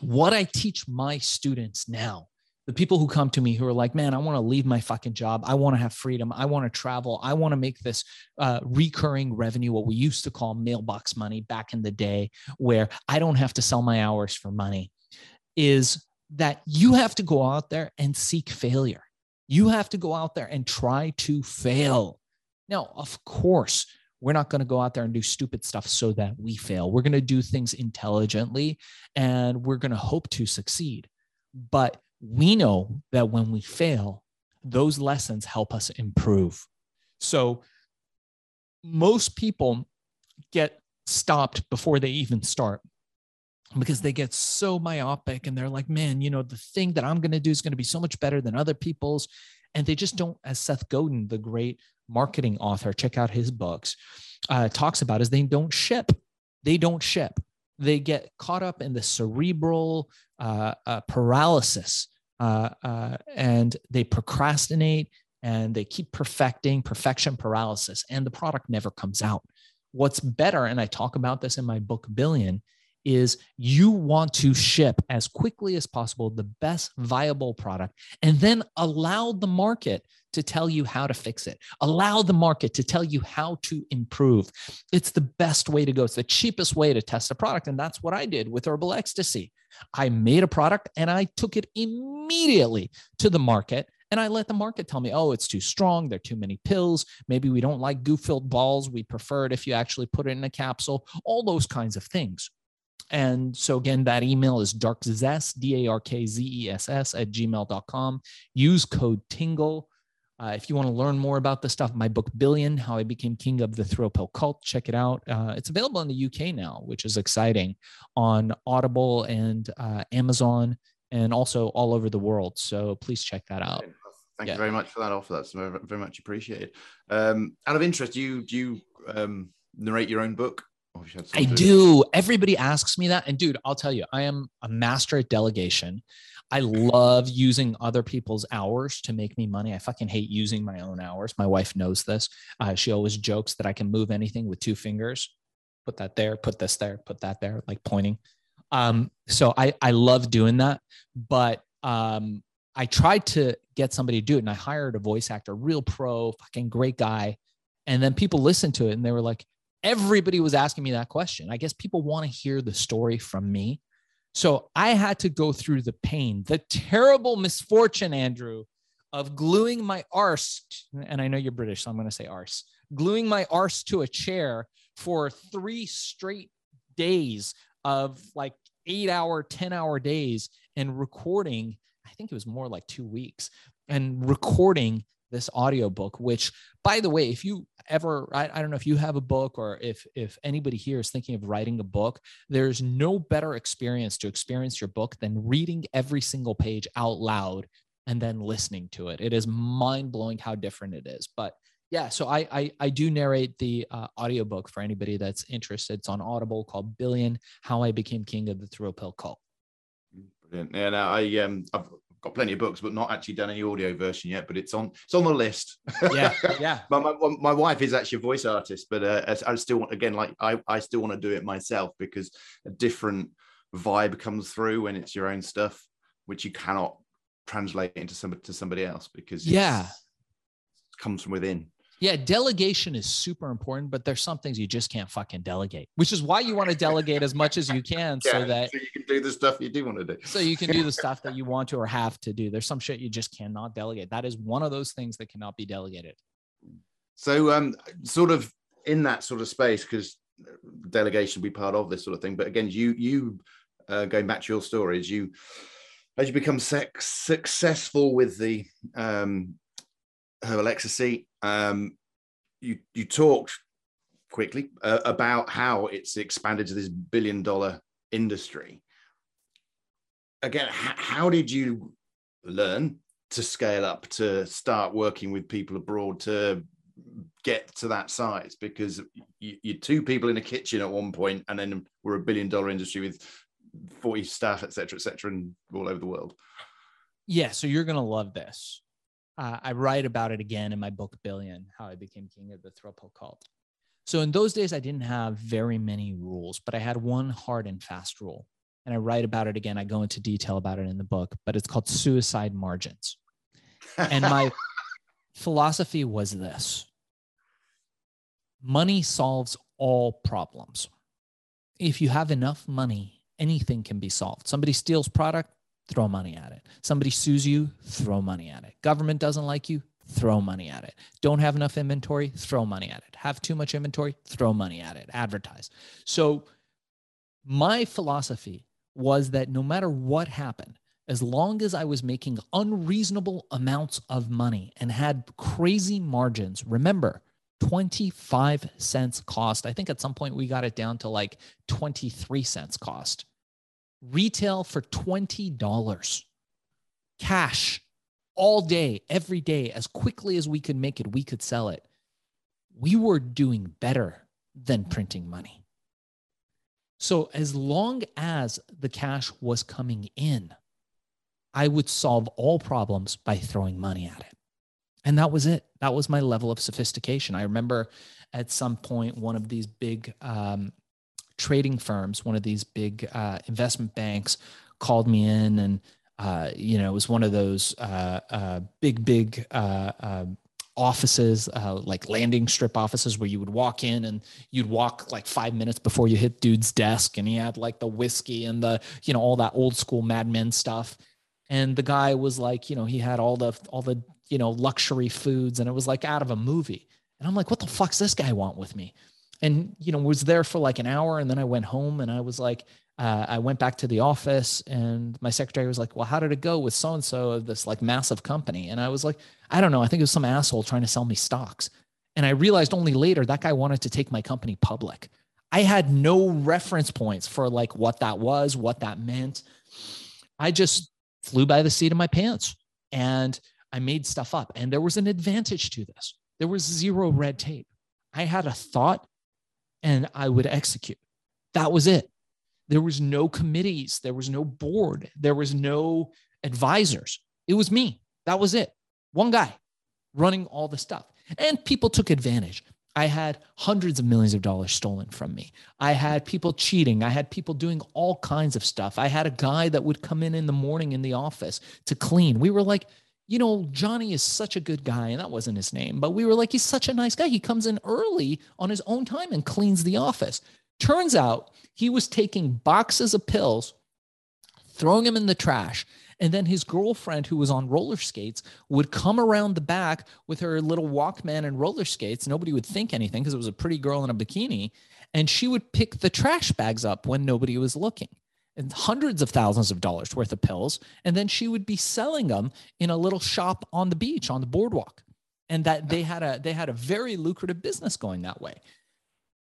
what I teach my students now, the people who come to me who are like, man, I want to leave my fucking job. I want to have freedom. I want to travel. I want to make this uh, recurring revenue, what we used to call mailbox money back in the day, where I don't have to sell my hours for money, is that you have to go out there and seek failure. You have to go out there and try to fail. Now, of course, we're not going to go out there and do stupid stuff so that we fail. We're going to do things intelligently and we're going to hope to succeed. But we know that when we fail, those lessons help us improve. So most people get stopped before they even start because they get so myopic and they're like, man, you know, the thing that I'm going to do is going to be so much better than other people's. And they just don't, as Seth Godin, the great marketing author, check out his books, uh, talks about is they don't ship. They don't ship. They get caught up in the cerebral uh, uh, paralysis uh, uh, and they procrastinate and they keep perfecting perfection paralysis and the product never comes out. What's better, and I talk about this in my book Billion, is you want to ship as quickly as possible the best viable product and then allow the market to tell you how to fix it. Allow the market to tell you how to improve. It's the best way to go. It's the cheapest way to test a product. And that's what I did with Herbal Ecstasy. I made a product and I took it immediately to the market. And I let the market tell me, oh, it's too strong. There are too many pills. Maybe we don't like goo filled balls. We prefer it if you actually put it in a capsule, all those kinds of things. And so, again, that email is darkzess, D A R K Z E S S, at gmail.com. Use code TINGLE uh, if you want to learn more about the stuff, my book Billion: How I Became King of the Thrill Pill Cult, check it out. Uh, it's available in the UK now, which is exciting, on Audible and uh, Amazon, and also all over the world. So please check that out. Thank yeah. you very much for that offer. That's very, very much appreciated. Um, out of interest, do you do you um, narrate your own book? I do. Everybody asks me that, and dude, I'll tell you, I am a master at delegation. I love using other people's hours to make me money. I fucking hate using my own hours. My wife knows this. Uh, she always jokes that I can move anything with two fingers. Put that there, put this there, put that there, like pointing. Um, so I I love doing that, but um, I tried to get somebody to do it, and I hired a voice actor, real pro, fucking great guy, and then people listened to it, and they were like, everybody was asking me that question. I guess people want to hear the story from me. So I had to go through the pain, the terrible misfortune, Andrew, of gluing my arse, and I know you're British, so I'm going to say arse, gluing my arse to a chair for three straight days of like eight hour, 10 hour days and recording. I think it was more like two weeks and recording this audiobook which by the way if you ever I, I, don't know if you have a book or if if anybody here is thinking of writing a book there's no better experience to experience your book than reading every single page out loud and then listening to it. It is mind-blowing how different it is. But yeah so i i, I do narrate the uh, audiobook for anybody that's interested. It's on audible called billion how i became king of the thrill pill cult. Brilliant. Yeah, no, I um, got plenty of books, but not actually done any audio version yet. But it's on it's on the list. Yeah, yeah. my, my, my wife is actually a voice artist, but uh, I still want again like I I still want to do it myself because a different vibe comes through when it's your own stuff, which you cannot translate into somebody to somebody else because yeah, comes from within. Yeah, delegation is super important, but there's some things you just can't fucking delegate, which is why you want to delegate as much as you can yeah, so that so you can do the stuff you do want to do. So you can do the stuff that you want to or have to do. There's some shit you just cannot delegate. That is one of those things that cannot be delegated. So um sort of in that sort of space, because delegation will be part of this sort of thing. But again, you you uh, going back to your stories, you as you become sex, successful with the um herbal ecstasy um, you you talked quickly uh, about how it's expanded to this billion dollar industry. Again, h- how did you learn to scale up to start working with people abroad to get to that size? Because you, you're two people in a kitchen at one point, and then we're a billion dollar industry with 40 staff, et cetera, et cetera, and all over the world. Yeah, so you're gonna love this. Uh, I write about it again in my book Billion, how I became king of the thrill cult. So in those days, I didn't have very many rules, but I had one hard and fast rule. And I write about it again. I go into detail about it in the book, but it's called suicide margins. And my philosophy was this money solves all problems. If you have enough money, anything can be solved. Somebody steals product, throw money at it. Somebody sues you, throw money at it. Government doesn't like you, throw money at it. Don't have enough inventory, throw money at it. Have too much inventory, throw money at it. Advertise. So, my philosophy was that no matter what happened, as long as I was making unreasonable amounts of money and had crazy margins, remember, 25 cents cost. I think at some point we got it down to like 23 cents cost retail for $20 cash all day, every day, as quickly as we could make it, we could sell it. We were doing better than printing money. So, as long as the cash was coming in, I would solve all problems by throwing money at it. And that was it. That was my level of sophistication. I remember at some point, one of these big um, trading firms, one of these big uh, investment banks, called me in, and uh, you know, it was one of those uh, uh, big, big uh, offices, like landing strip offices, where you would walk in and you'd walk like five minutes before you hit dude's desk, and he had like the whiskey and the you know all that old school Mad Men stuff. And the guy was like, you know, he had all the all the you know luxury foods, and it was like out of a movie. And I'm like, what the fuck's this guy want with me? And you know, was there for like an hour, and then I went home, and I was like, uh, I went back to the office and my secretary was like, Well, how did it go with so and so of this like massive company? And I was like, I don't know. I think it was some asshole trying to sell me stocks. And I realized only later that guy wanted to take my company public. I had no reference points for like what that was, what that meant. I just flew by the seat of my pants and I made stuff up. And there was an advantage to this. There was zero red tape. I had a thought and I would execute. That was it. There was no committees, there was no board, there was no advisors. It was me. That was it. One guy running all the stuff. And people took advantage. I had hundreds of millions of dollars stolen from me. I had people cheating. I had people doing all kinds of stuff. I had a guy that would come in in the morning in the office to clean. We were like, you know, Johnny is such a good guy, and that wasn't his name, but we were like, he's such a nice guy. He comes in early on his own time and cleans the office. Turns out he was taking boxes of pills, throwing them in the trash. And then his girlfriend, who was on roller skates, would come around the back with her little Walkman and roller skates. Nobody would think anything because it was a pretty girl in a bikini. And she would pick the trash bags up when nobody was looking and hundreds of thousands of dollars worth of pills. And then she would be selling them in a little shop on the beach, on the boardwalk. And that they had a they had a very lucrative business going that way.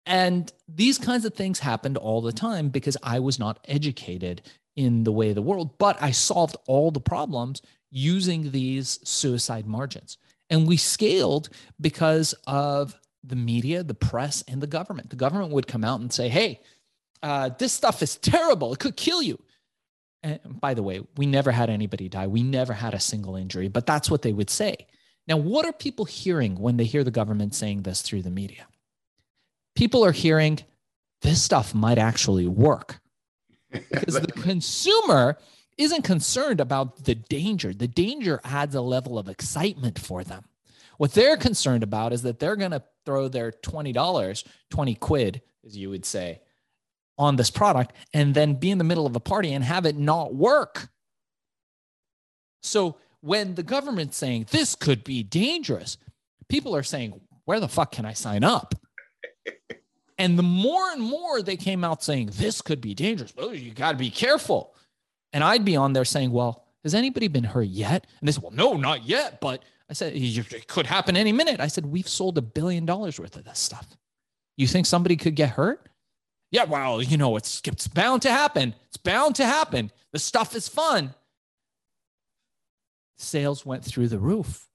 And these kinds of things happened all the time because I was not educated in the way of the world, but I solved all the problems using these suicide margins. And we scaled because of the media, the press, and the government. The government would come out and say, hey, uh, this stuff is terrible. It could kill you. And by the way, we never had anybody die. We never had a single injury, but that's what they would say. Now, what are people hearing when they hear the government saying this through the media? people are hearing this stuff might actually work because the consumer isn't concerned about the danger. The danger adds a level of excitement for them. What they're concerned about is that they're going to throw their $20, 20 quid, as you would say, on this product and then be in the middle of a party and have it not work. So when the government's saying this could be dangerous, people are saying, where the fuck can I sign up? and the more and more they came out saying this could be dangerous, oh, you got to be careful. And I'd be on there saying, well, has anybody been hurt yet? And they said, well, no, not yet. But I said, it could happen any minute. I said, we've sold a billion dollars worth of this stuff. You think somebody could get hurt? Yeah, well, you know, it's, it's bound to happen. It's bound to happen. The stuff is fun. Sales went through the roof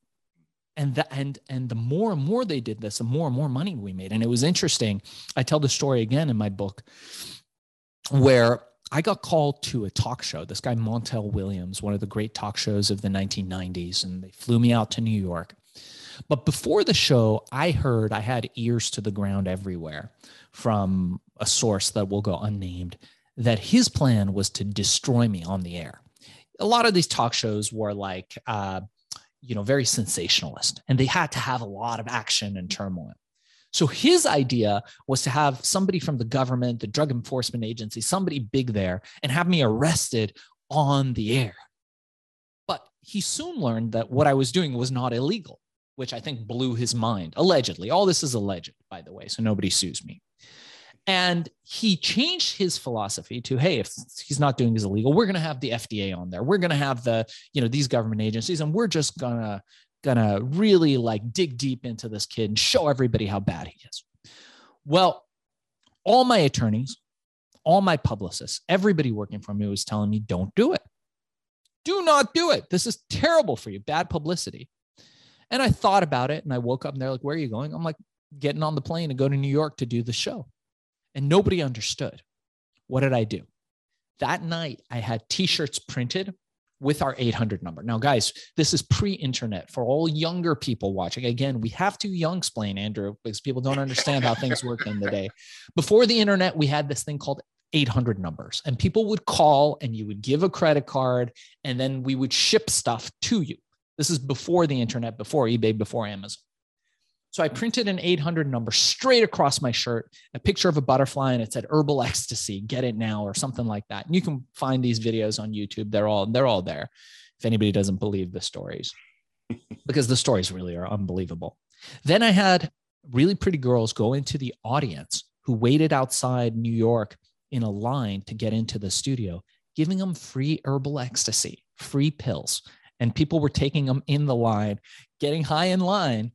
and the, and and the more and more they did this, the more and more money we made. And it was interesting. I tell the story again in my book where I got called to a talk show. This guy Montel Williams, one of the great talk shows of the 1990s, and they flew me out to New York. But before the show, I heard I had ears to the ground everywhere from a source that will go unnamed that his plan was to destroy me on the air. A lot of these talk shows were like, uh, you know, very sensationalist, and they had to have a lot of action and turmoil. So his idea was to have somebody from the government, the drug enforcement agency, somebody big there, and have me arrested on the air. But he soon learned that what I was doing was not illegal, which I think blew his mind. Allegedly, all this is alleged, by the way, so nobody sues me. And he changed his philosophy to, hey, if he's not doing his illegal, we're going to have the FDA on there. We're going to have the, you know, these government agencies, and we're just gonna gonna really like dig deep into this kid and show everybody how bad he is. Well, all my attorneys, all my publicists, everybody working for me was telling me, don't do it. Do not do it. This is terrible for you, bad publicity. And I thought about it and I woke up and they're like, where are you going? I'm like, getting on the plane to go to New York to do the show and nobody understood. What did I do? That night, I had t shirts printed with our 800 number. Now, guys, this is pre internet for all younger people watching. Again, we have to young explain, Andrew, because people don't understand how things work in the day. Before the internet, we had this thing called 800 numbers, and people would call and you would give a credit card, and then we would ship stuff to you. This is before the internet, before eBay, before Amazon. So I printed an 800 number straight across my shirt, a picture of a butterfly, and it said "Herbal Ecstasy, get it now" or something like that. And you can find these videos on YouTube. They're all they're all there. If anybody doesn't believe the stories, because the stories really are unbelievable. Then I had really pretty girls go into the audience who waited outside New York in a line to get into the studio, giving them free herbal ecstasy, free pills. And people were taking them in the line, getting high in line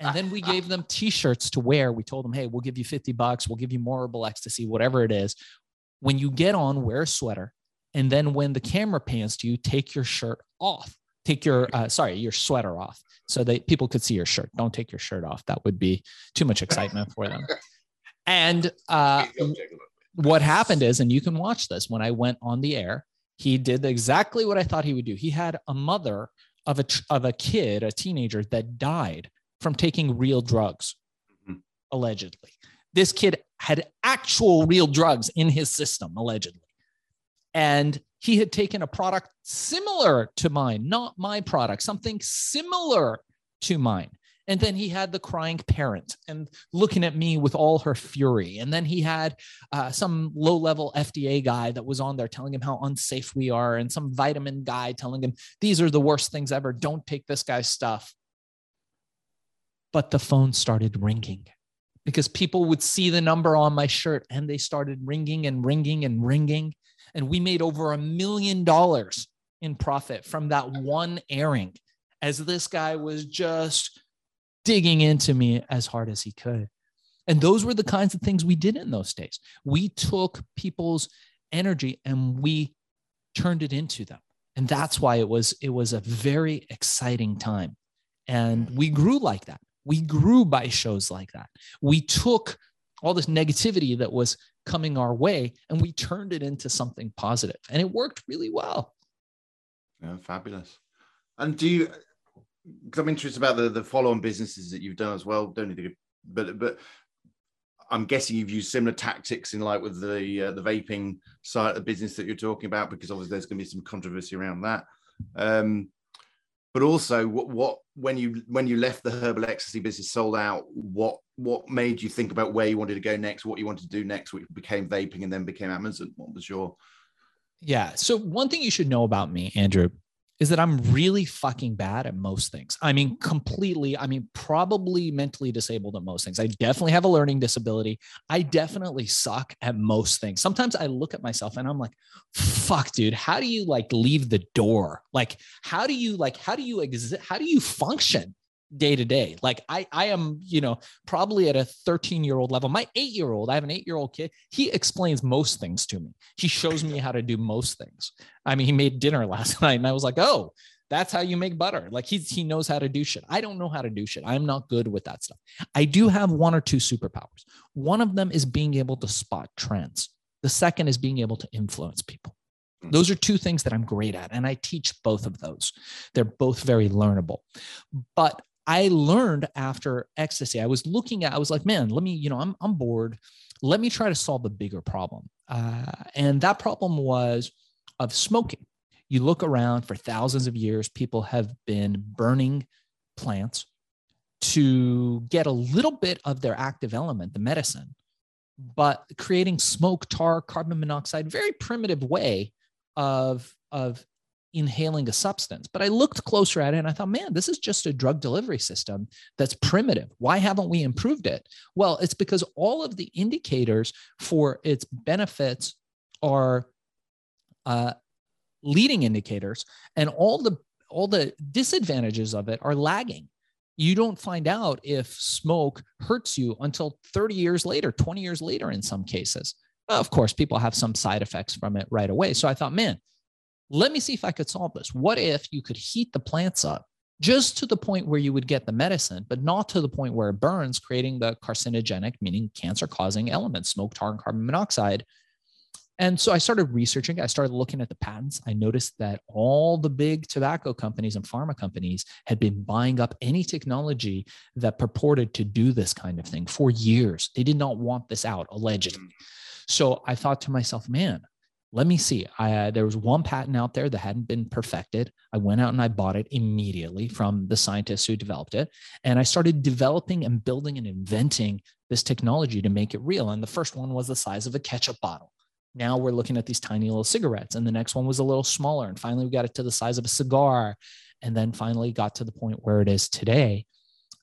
and then we gave them t-shirts to wear. We told them, hey, we'll give you 50 bucks, we'll give you more herbal ecstasy, whatever it is. When you get on, wear a sweater. And then when the camera pans to you, take your shirt off. Take your uh, sorry, your sweater off so that people could see your shirt. Don't take your shirt off. That would be too much excitement for them. And uh, what happened is, and you can watch this when I went on the air, he did exactly what I thought he would do. He had a mother of a of a kid, a teenager that died from taking real drugs, mm-hmm. allegedly. This kid had actual real drugs in his system, allegedly. And he had taken a product similar to mine, not my product, something similar to mine. And then he had the crying parent and looking at me with all her fury. And then he had uh, some low level FDA guy that was on there telling him how unsafe we are, and some vitamin guy telling him, These are the worst things ever. Don't take this guy's stuff but the phone started ringing because people would see the number on my shirt and they started ringing and ringing and ringing. And we made over a million dollars in profit from that one airing as this guy was just digging into me as hard as he could. And those were the kinds of things we did in those days. We took people's energy and we turned it into them. And that's why it was it was a very exciting time. And we grew like that. We grew by shows like that. We took all this negativity that was coming our way and we turned it into something positive and it worked really well. Yeah, fabulous. And do you, because I'm interested about the, the follow on businesses that you've done as well. Don't need to, but, but I'm guessing you've used similar tactics in like with the uh, the vaping side of the business that you're talking about, because obviously there's going to be some controversy around that. Um, but also what, what when you when you left the herbal ecstasy business sold out what what made you think about where you wanted to go next what you wanted to do next which became vaping and then became amazon? What was your yeah. So one thing you should know about me andrew is that I'm really fucking bad at most things. I mean, mm-hmm. completely, I mean, probably mentally disabled at most things. I definitely have a learning disability. I definitely suck at most things. Sometimes I look at myself and I'm like, fuck, dude, how do you like leave the door? Like, how do you like, how do you exist? How do you function? Day to day. Like I, I am, you know, probably at a 13 year old level. My eight year old, I have an eight year old kid. He explains most things to me. He shows me how to do most things. I mean, he made dinner last night and I was like, oh, that's how you make butter. Like he, he knows how to do shit. I don't know how to do shit. I'm not good with that stuff. I do have one or two superpowers. One of them is being able to spot trends. The second is being able to influence people. Hmm. Those are two things that I'm great at. And I teach both of those. They're both very learnable. But I learned after ecstasy, I was looking at, I was like, man, let me, you know, I'm, I'm bored. Let me try to solve a bigger problem. Uh, and that problem was of smoking. You look around for thousands of years, people have been burning plants to get a little bit of their active element, the medicine, but creating smoke, tar, carbon monoxide, very primitive way of, of inhaling a substance. But I looked closer at it and I thought, man, this is just a drug delivery system that's primitive. Why haven't we improved it? Well, it's because all of the indicators for its benefits are uh, leading indicators, and all the all the disadvantages of it are lagging. You don't find out if smoke hurts you until 30 years later, 20 years later in some cases. Of course, people have some side effects from it right away. So I thought, man, let me see if I could solve this. What if you could heat the plants up just to the point where you would get the medicine, but not to the point where it burns, creating the carcinogenic, meaning cancer causing elements, smoke, tar, and carbon monoxide. And so I started researching. I started looking at the patents. I noticed that all the big tobacco companies and pharma companies had been buying up any technology that purported to do this kind of thing for years. They did not want this out, allegedly. Mm. So I thought to myself, man, let me see. I, uh, there was one patent out there that hadn't been perfected. I went out and I bought it immediately from the scientists who developed it. And I started developing and building and inventing this technology to make it real. And the first one was the size of a ketchup bottle. Now we're looking at these tiny little cigarettes. And the next one was a little smaller. And finally, we got it to the size of a cigar. And then finally got to the point where it is today.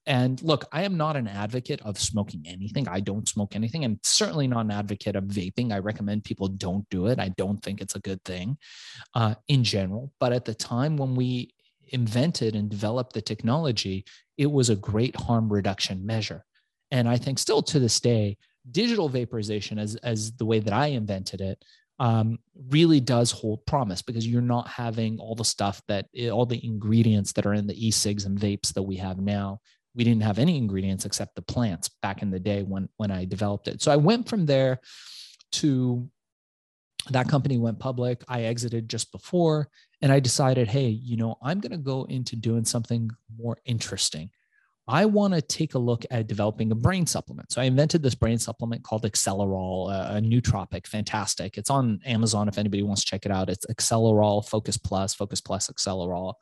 And look, I am not an advocate of smoking anything. I don't smoke anything, and certainly not an advocate of vaping. I recommend people don't do it. I don't think it's a good thing uh, in general. But at the time when we invented and developed the technology, it was a great harm reduction measure. And I think still to this day, digital vaporization, as, as the way that I invented it, um, really does hold promise because you're not having all the stuff that all the ingredients that are in the e-cigs and vapes that we have now we didn't have any ingredients except the plants back in the day when when I developed it. So I went from there to that company went public. I exited just before and I decided, hey, you know, I'm going to go into doing something more interesting. I want to take a look at developing a brain supplement. So I invented this brain supplement called Accelerol, a nootropic, fantastic. It's on Amazon if anybody wants to check it out. It's Accelerol Focus Plus, Focus Plus Accelerol.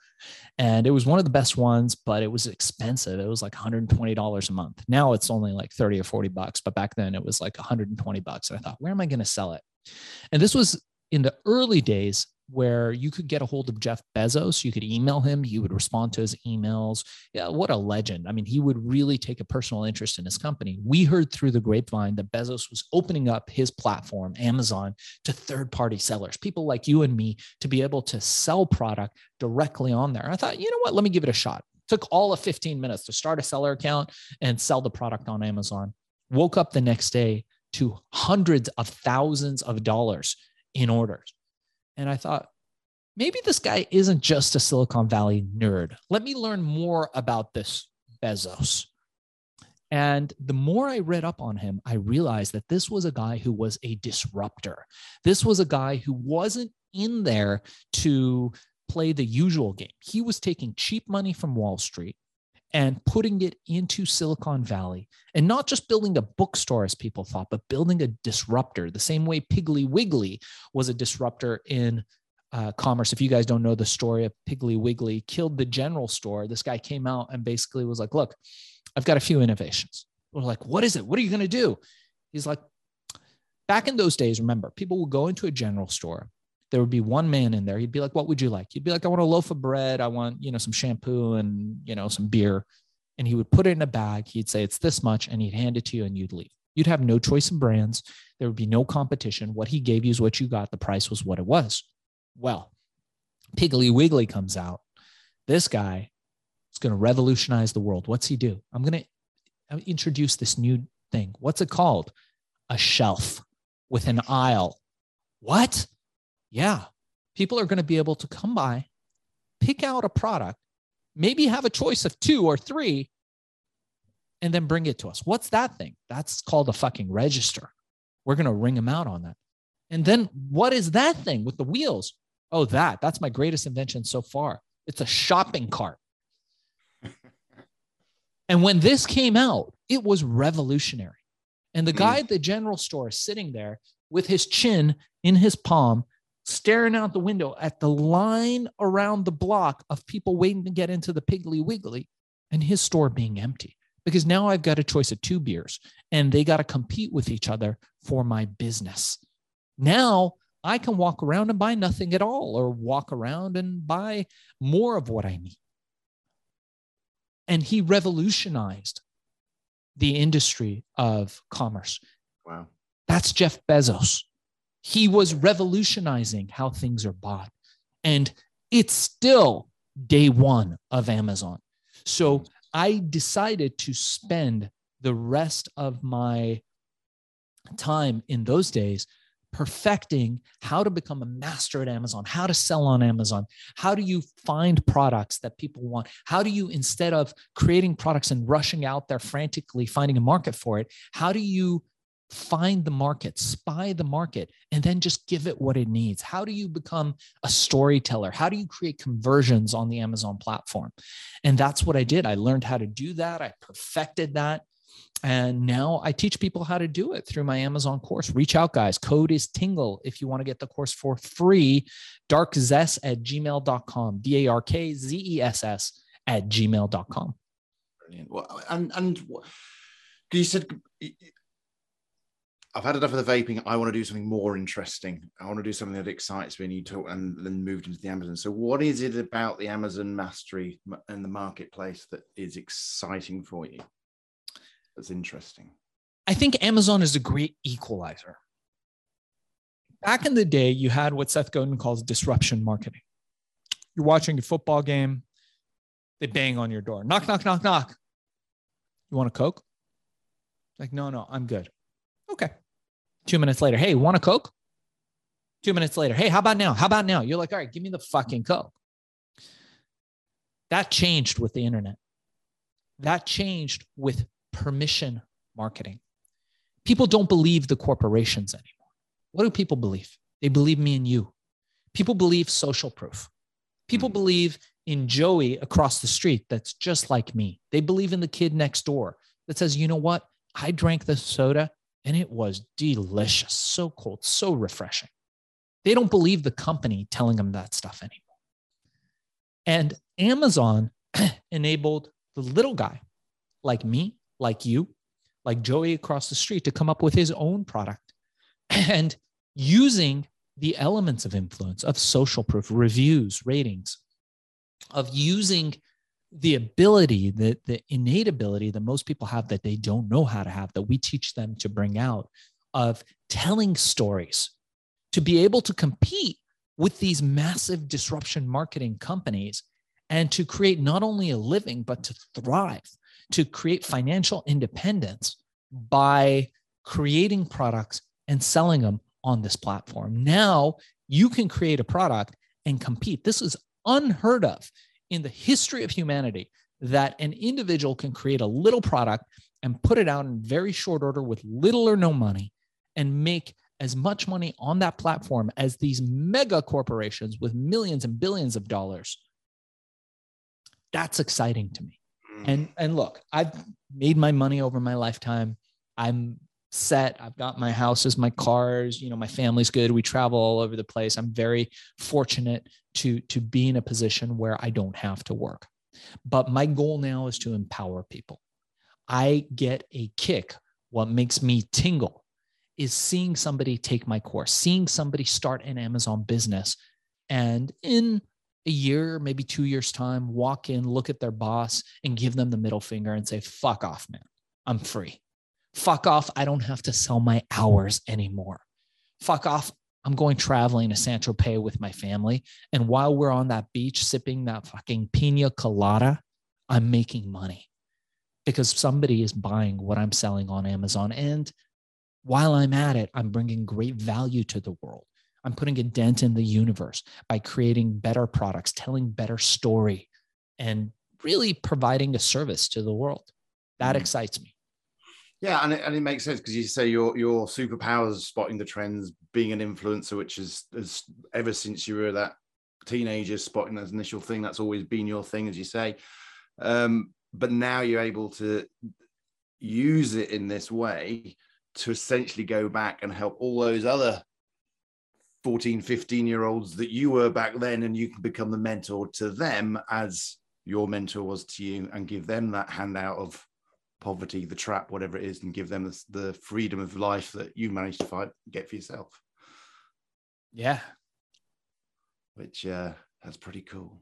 And it was one of the best ones, but it was expensive. It was like $120 a month. Now it's only like 30 or 40 bucks, but back then it was like 120 bucks. And I thought, where am I going to sell it? And this was in the early days where you could get a hold of Jeff Bezos. You could email him. He would respond to his emails. Yeah, what a legend. I mean, he would really take a personal interest in his company. We heard through the grapevine that Bezos was opening up his platform, Amazon, to third party sellers, people like you and me, to be able to sell product directly on there. I thought, you know what? Let me give it a shot. Took all of 15 minutes to start a seller account and sell the product on Amazon. Woke up the next day to hundreds of thousands of dollars in orders and I thought, maybe this guy isn't just a Silicon Valley nerd. Let me learn more about this Bezos. And the more I read up on him, I realized that this was a guy who was a disruptor. This was a guy who wasn't in there to play the usual game. He was taking cheap money from Wall Street and putting it into Silicon Valley and not just building a bookstore as people thought, but building a disruptor, the same way Piggly Wiggly was a disruptor in uh, commerce. If you guys don't know the story of Piggly Wiggly, killed the general store. This guy came out and basically was like, Look, I've got a few innovations. We're like, What is it? What are you going to do? He's like, Back in those days, remember, people would go into a general store there would be one man in there. He'd be like, "What would you like?" He'd be like, "I want a loaf of bread. I want, you know, some shampoo and you know some beer." And he would put it in a bag. He'd say, "It's this much," and he'd hand it to you, and you'd leave. You'd have no choice in brands. There would be no competition. What he gave you is what you got. The price was what it was. Well, Piggly Wiggly comes out. This guy is going to revolutionize the world. What's he do? I'm going to uh, introduce this new thing. What's it called? A shelf with an aisle. What? Yeah, people are going to be able to come by, pick out a product, maybe have a choice of two or three, and then bring it to us. What's that thing? That's called a fucking register. We're going to ring them out on that. And then what is that thing with the wheels? Oh, that. That's my greatest invention so far. It's a shopping cart. and when this came out, it was revolutionary. And the guy hmm. at the general store is sitting there with his chin in his palm, staring out the window at the line around the block of people waiting to get into the Piggly Wiggly and his store being empty. Because now I've got a choice of two beers and they got to compete with each other for my business. Now I can walk around and buy nothing at all or walk around and buy more of what I need. And he revolutionized the industry of commerce. Wow. That's Jeff Bezos. He was revolutionizing how things are bought. And it's still day one of Amazon. So I decided to spend the rest of my time in those days perfecting how to become a master at Amazon, how to sell on Amazon. How do you find products that people want? How do you, instead of creating products and rushing out there frantically finding a market for it, how do you find the market, spy the market, and then just give it what it needs. How do you become a storyteller? How do you create conversions on the Amazon platform? And that's what I did. I learned how to do that. I perfected that. And now I teach people how to do it through my Amazon course. Reach out, guys. Code is Tingle if you want to get the course for free. Darkzess at gmail.com. D A R K Z E S S at gmail.com. Brilliant. Well, and, and you said I've had enough of the vaping. I want to do something more interesting. I want to do something that excites me. And you talk and then moved into the Amazon. So, what is it about the Amazon mastery and the marketplace that is exciting for you? That's interesting. I think Amazon is a great equalizer. Back in the day, you had what Seth Godin calls disruption marketing. You're watching a football game, they bang on your door. Knock, knock, knock, knock. You want a Coke? Like, no, no, I'm good. Okay. Two minutes later, hey, want a Coke? Two minutes later, hey, how about now? How about now? You're like, all right, give me the fucking Coke. That changed with the internet. That changed with permission marketing. People don't believe the corporations anymore. What do people believe? They believe me and you. People believe social proof. People hmm. believe in Joey across the street that's just like me. They believe in the kid next door that says, you know what? I drank the soda and it was delicious, so cold, so refreshing. They don't believe the company telling them that stuff anymore. And Amazon enabled the little guy like me, like you, like Joey across the street to come up with his own product and using the elements of influence, of social proof, reviews, ratings, of using the ability, the, the innate ability that most people have that they don't know how to have, that we teach them to bring out, of telling stories, to be able to compete with these massive disruption marketing companies and to create not only a living, but to thrive, to create financial independence by creating products and selling them on this platform. Now you can create a product and compete. This is unheard of in the history of humanity that an individual can create a little product and put it out in very short order with little or no money and make as much money on that platform as these mega corporations with millions and billions of dollars. That's exciting to me. Mm. and and look i've made my money over my lifetime. I'm set. I've got my houses my cars you know my family's good. We travel all over the place. I'm very fortunate to to be in a position where i don't have to work. But my goal now is to empower people. I get a kick. What makes me tingle is seeing somebody take my course seeing somebody start an amazon business and in a year maybe two years time walk in look at their boss and give them the middle finger and say fuck off man. I'm free Fuck off. I don't have to sell my hours anymore. Fuck off. I'm going traveling to San Tropez with my family. And while we're on that beach sipping that fucking pina colada, I'm making money because somebody is buying what I'm selling on Amazon. And while I'm at it, I'm bringing great value to the world. I'm putting a dent in the universe by creating better products, telling better story, and really providing a service to the world. That mm. excites me. Yeah, and it, and it makes sense because you say your your superpowers spotting the trends, being an influencer, which is, is ever since you were that teenager spotting that initial thing. That's always been your thing, as you say. Um, but now you're able to use it in this way to essentially go back and help all those other 14, 15 year olds that you were back then, and you can become the mentor to them as your mentor was to you and give them that handout of poverty, the trap, whatever it is, and give them the, the freedom of life that you managed to find, get for yourself. Yeah. Which uh, that's pretty cool.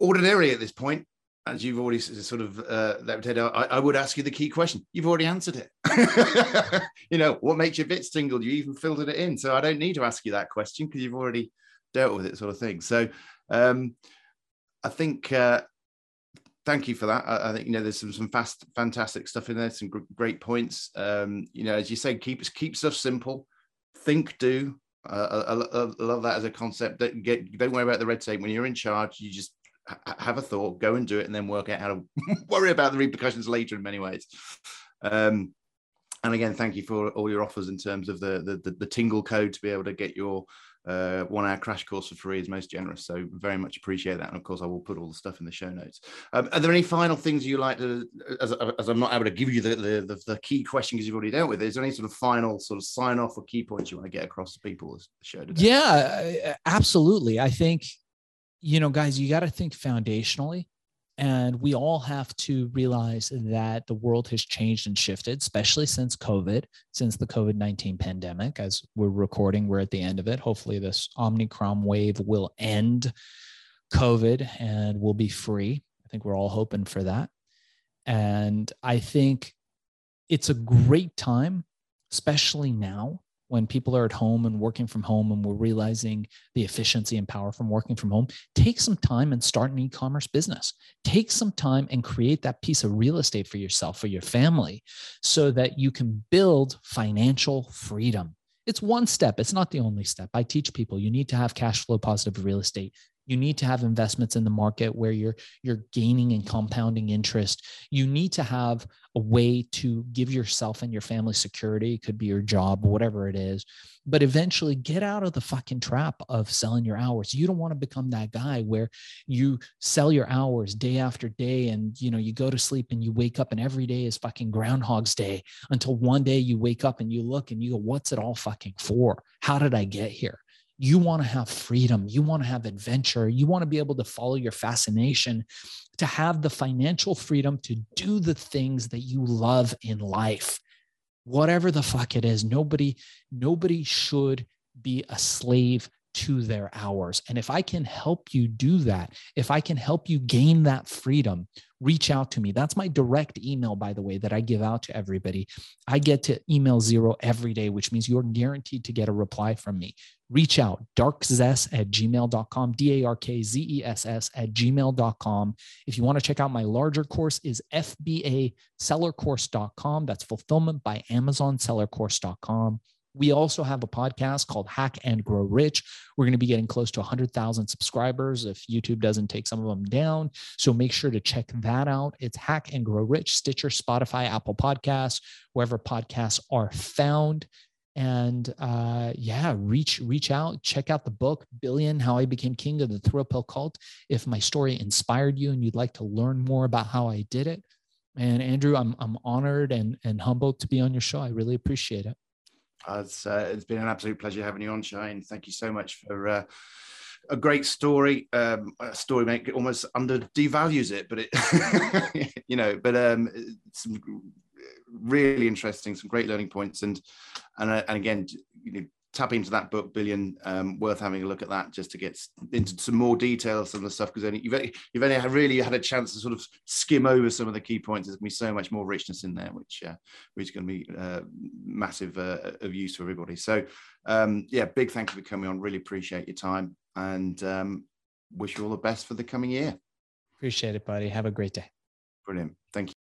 Ordinary at this point, as you've already sort of uh, that I, I would ask you the key question. You've already answered it. you know, what makes your bits tingle? You even filled it in. So I don't need to ask you that question because you've already dealt with it, sort of thing. So um, I think uh, thank you for that. I, I, think you know there's some some fast, fantastic stuff in there. Some gr- great points. Um, you know, as you say, keep keep stuff simple. Think, do. Uh, I, I, love that as a concept. That get don't worry about the red tape. When you're in charge, you just ha- have a thought, go and do it, and then work out how to worry about the repercussions later. In many ways. Um, and again, thank you for all your offers in terms of the the, the, the tingle code to be able to get your uh, one hour crash course for free is most generous. So very much appreciate that. And of course, I will put all the stuff in the show notes. Um, are there any final things you like to, as, as I'm not able to give you the, the, the, the key question because you've already dealt with, is there any sort of final sort of sign off or key points you want to get across to people as the show today? Yeah, absolutely. I think, you know, guys, you got to think foundationally. And we all have to realize that the world has changed and shifted, especially since COVID, since the COVID 19 pandemic. As we're recording, we're at the end of it. Hopefully, this Omicron wave will end COVID and we'll be free. I think we're all hoping for that. And I think it's a great time, especially now, when people are at home and working from home and we're realizing the efficiency and power from working from home, take some time and start an e commerce business. Take some time and create that piece of real estate for yourself, for your family, so that you can build financial freedom. It's one step, it's not the only step. I teach people you need to have cash flow positive real estate you need to have investments in the market where you're you're gaining and compounding interest. You need to have a way to give yourself and your family security. It could be your job whatever it is. But eventually get out of the fucking trap of selling your hours. You don't want to become that guy where you sell your hours day after day and you know you go to sleep and you wake up and every day is fucking groundhog's day until one day you wake up and you look and you go what's it all fucking for? How did i get here you want to have freedom. You want to have adventure. You want to be able to follow your fascination, to have the financial freedom to do the things that you love in life. Whatever the fuck it is, nobody, nobody should be a slave to their hours. And if I can help you do that, if I can help you gain that freedom, reach out to me. That's my direct email, by the way, that I give out to everybody. I get to email zero every day, which means you're guaranteed to get a reply from me. Reach out, darkzess at gmail.com, D A R K Z E S S at gmail.com. If you want to check out my larger course is FBA sellercourse.com. That's fulfillment by Amazon sellercourse.com. We also have a podcast called Hack and Grow Rich. We're going to be getting close to 100,000 subscribers if YouTube doesn't take some of them down. So make sure to check that out. It's Hack and Grow Rich, Stitcher, Spotify, Apple Podcasts, wherever podcasts are found. And uh, yeah, reach reach out, check out the book Billion: How I Became King of the Thrill Pill Cult. If my story inspired you and you'd like to learn more about how I did it, and Andrew, I'm I'm honored and and humbled to be on your show. I really appreciate it. It's, uh, it's been an absolute pleasure having you on, Shane. Thank you so much for uh, a great story. Um, a story make almost under devalues it, but it, you know, but um, some really interesting, some great learning points, and and uh, and again, you know, tap into that book billion um, worth having a look at that just to get into some more details some of the stuff because only you've, you've only really had a chance to sort of skim over some of the key points. There's going to be so much more richness in there which uh, which is going to be uh, massive uh, of use for everybody. So um, yeah big thank you for coming on. Really appreciate your time and um, wish you all the best for the coming year. Appreciate it buddy. Have a great day. Brilliant. Thank you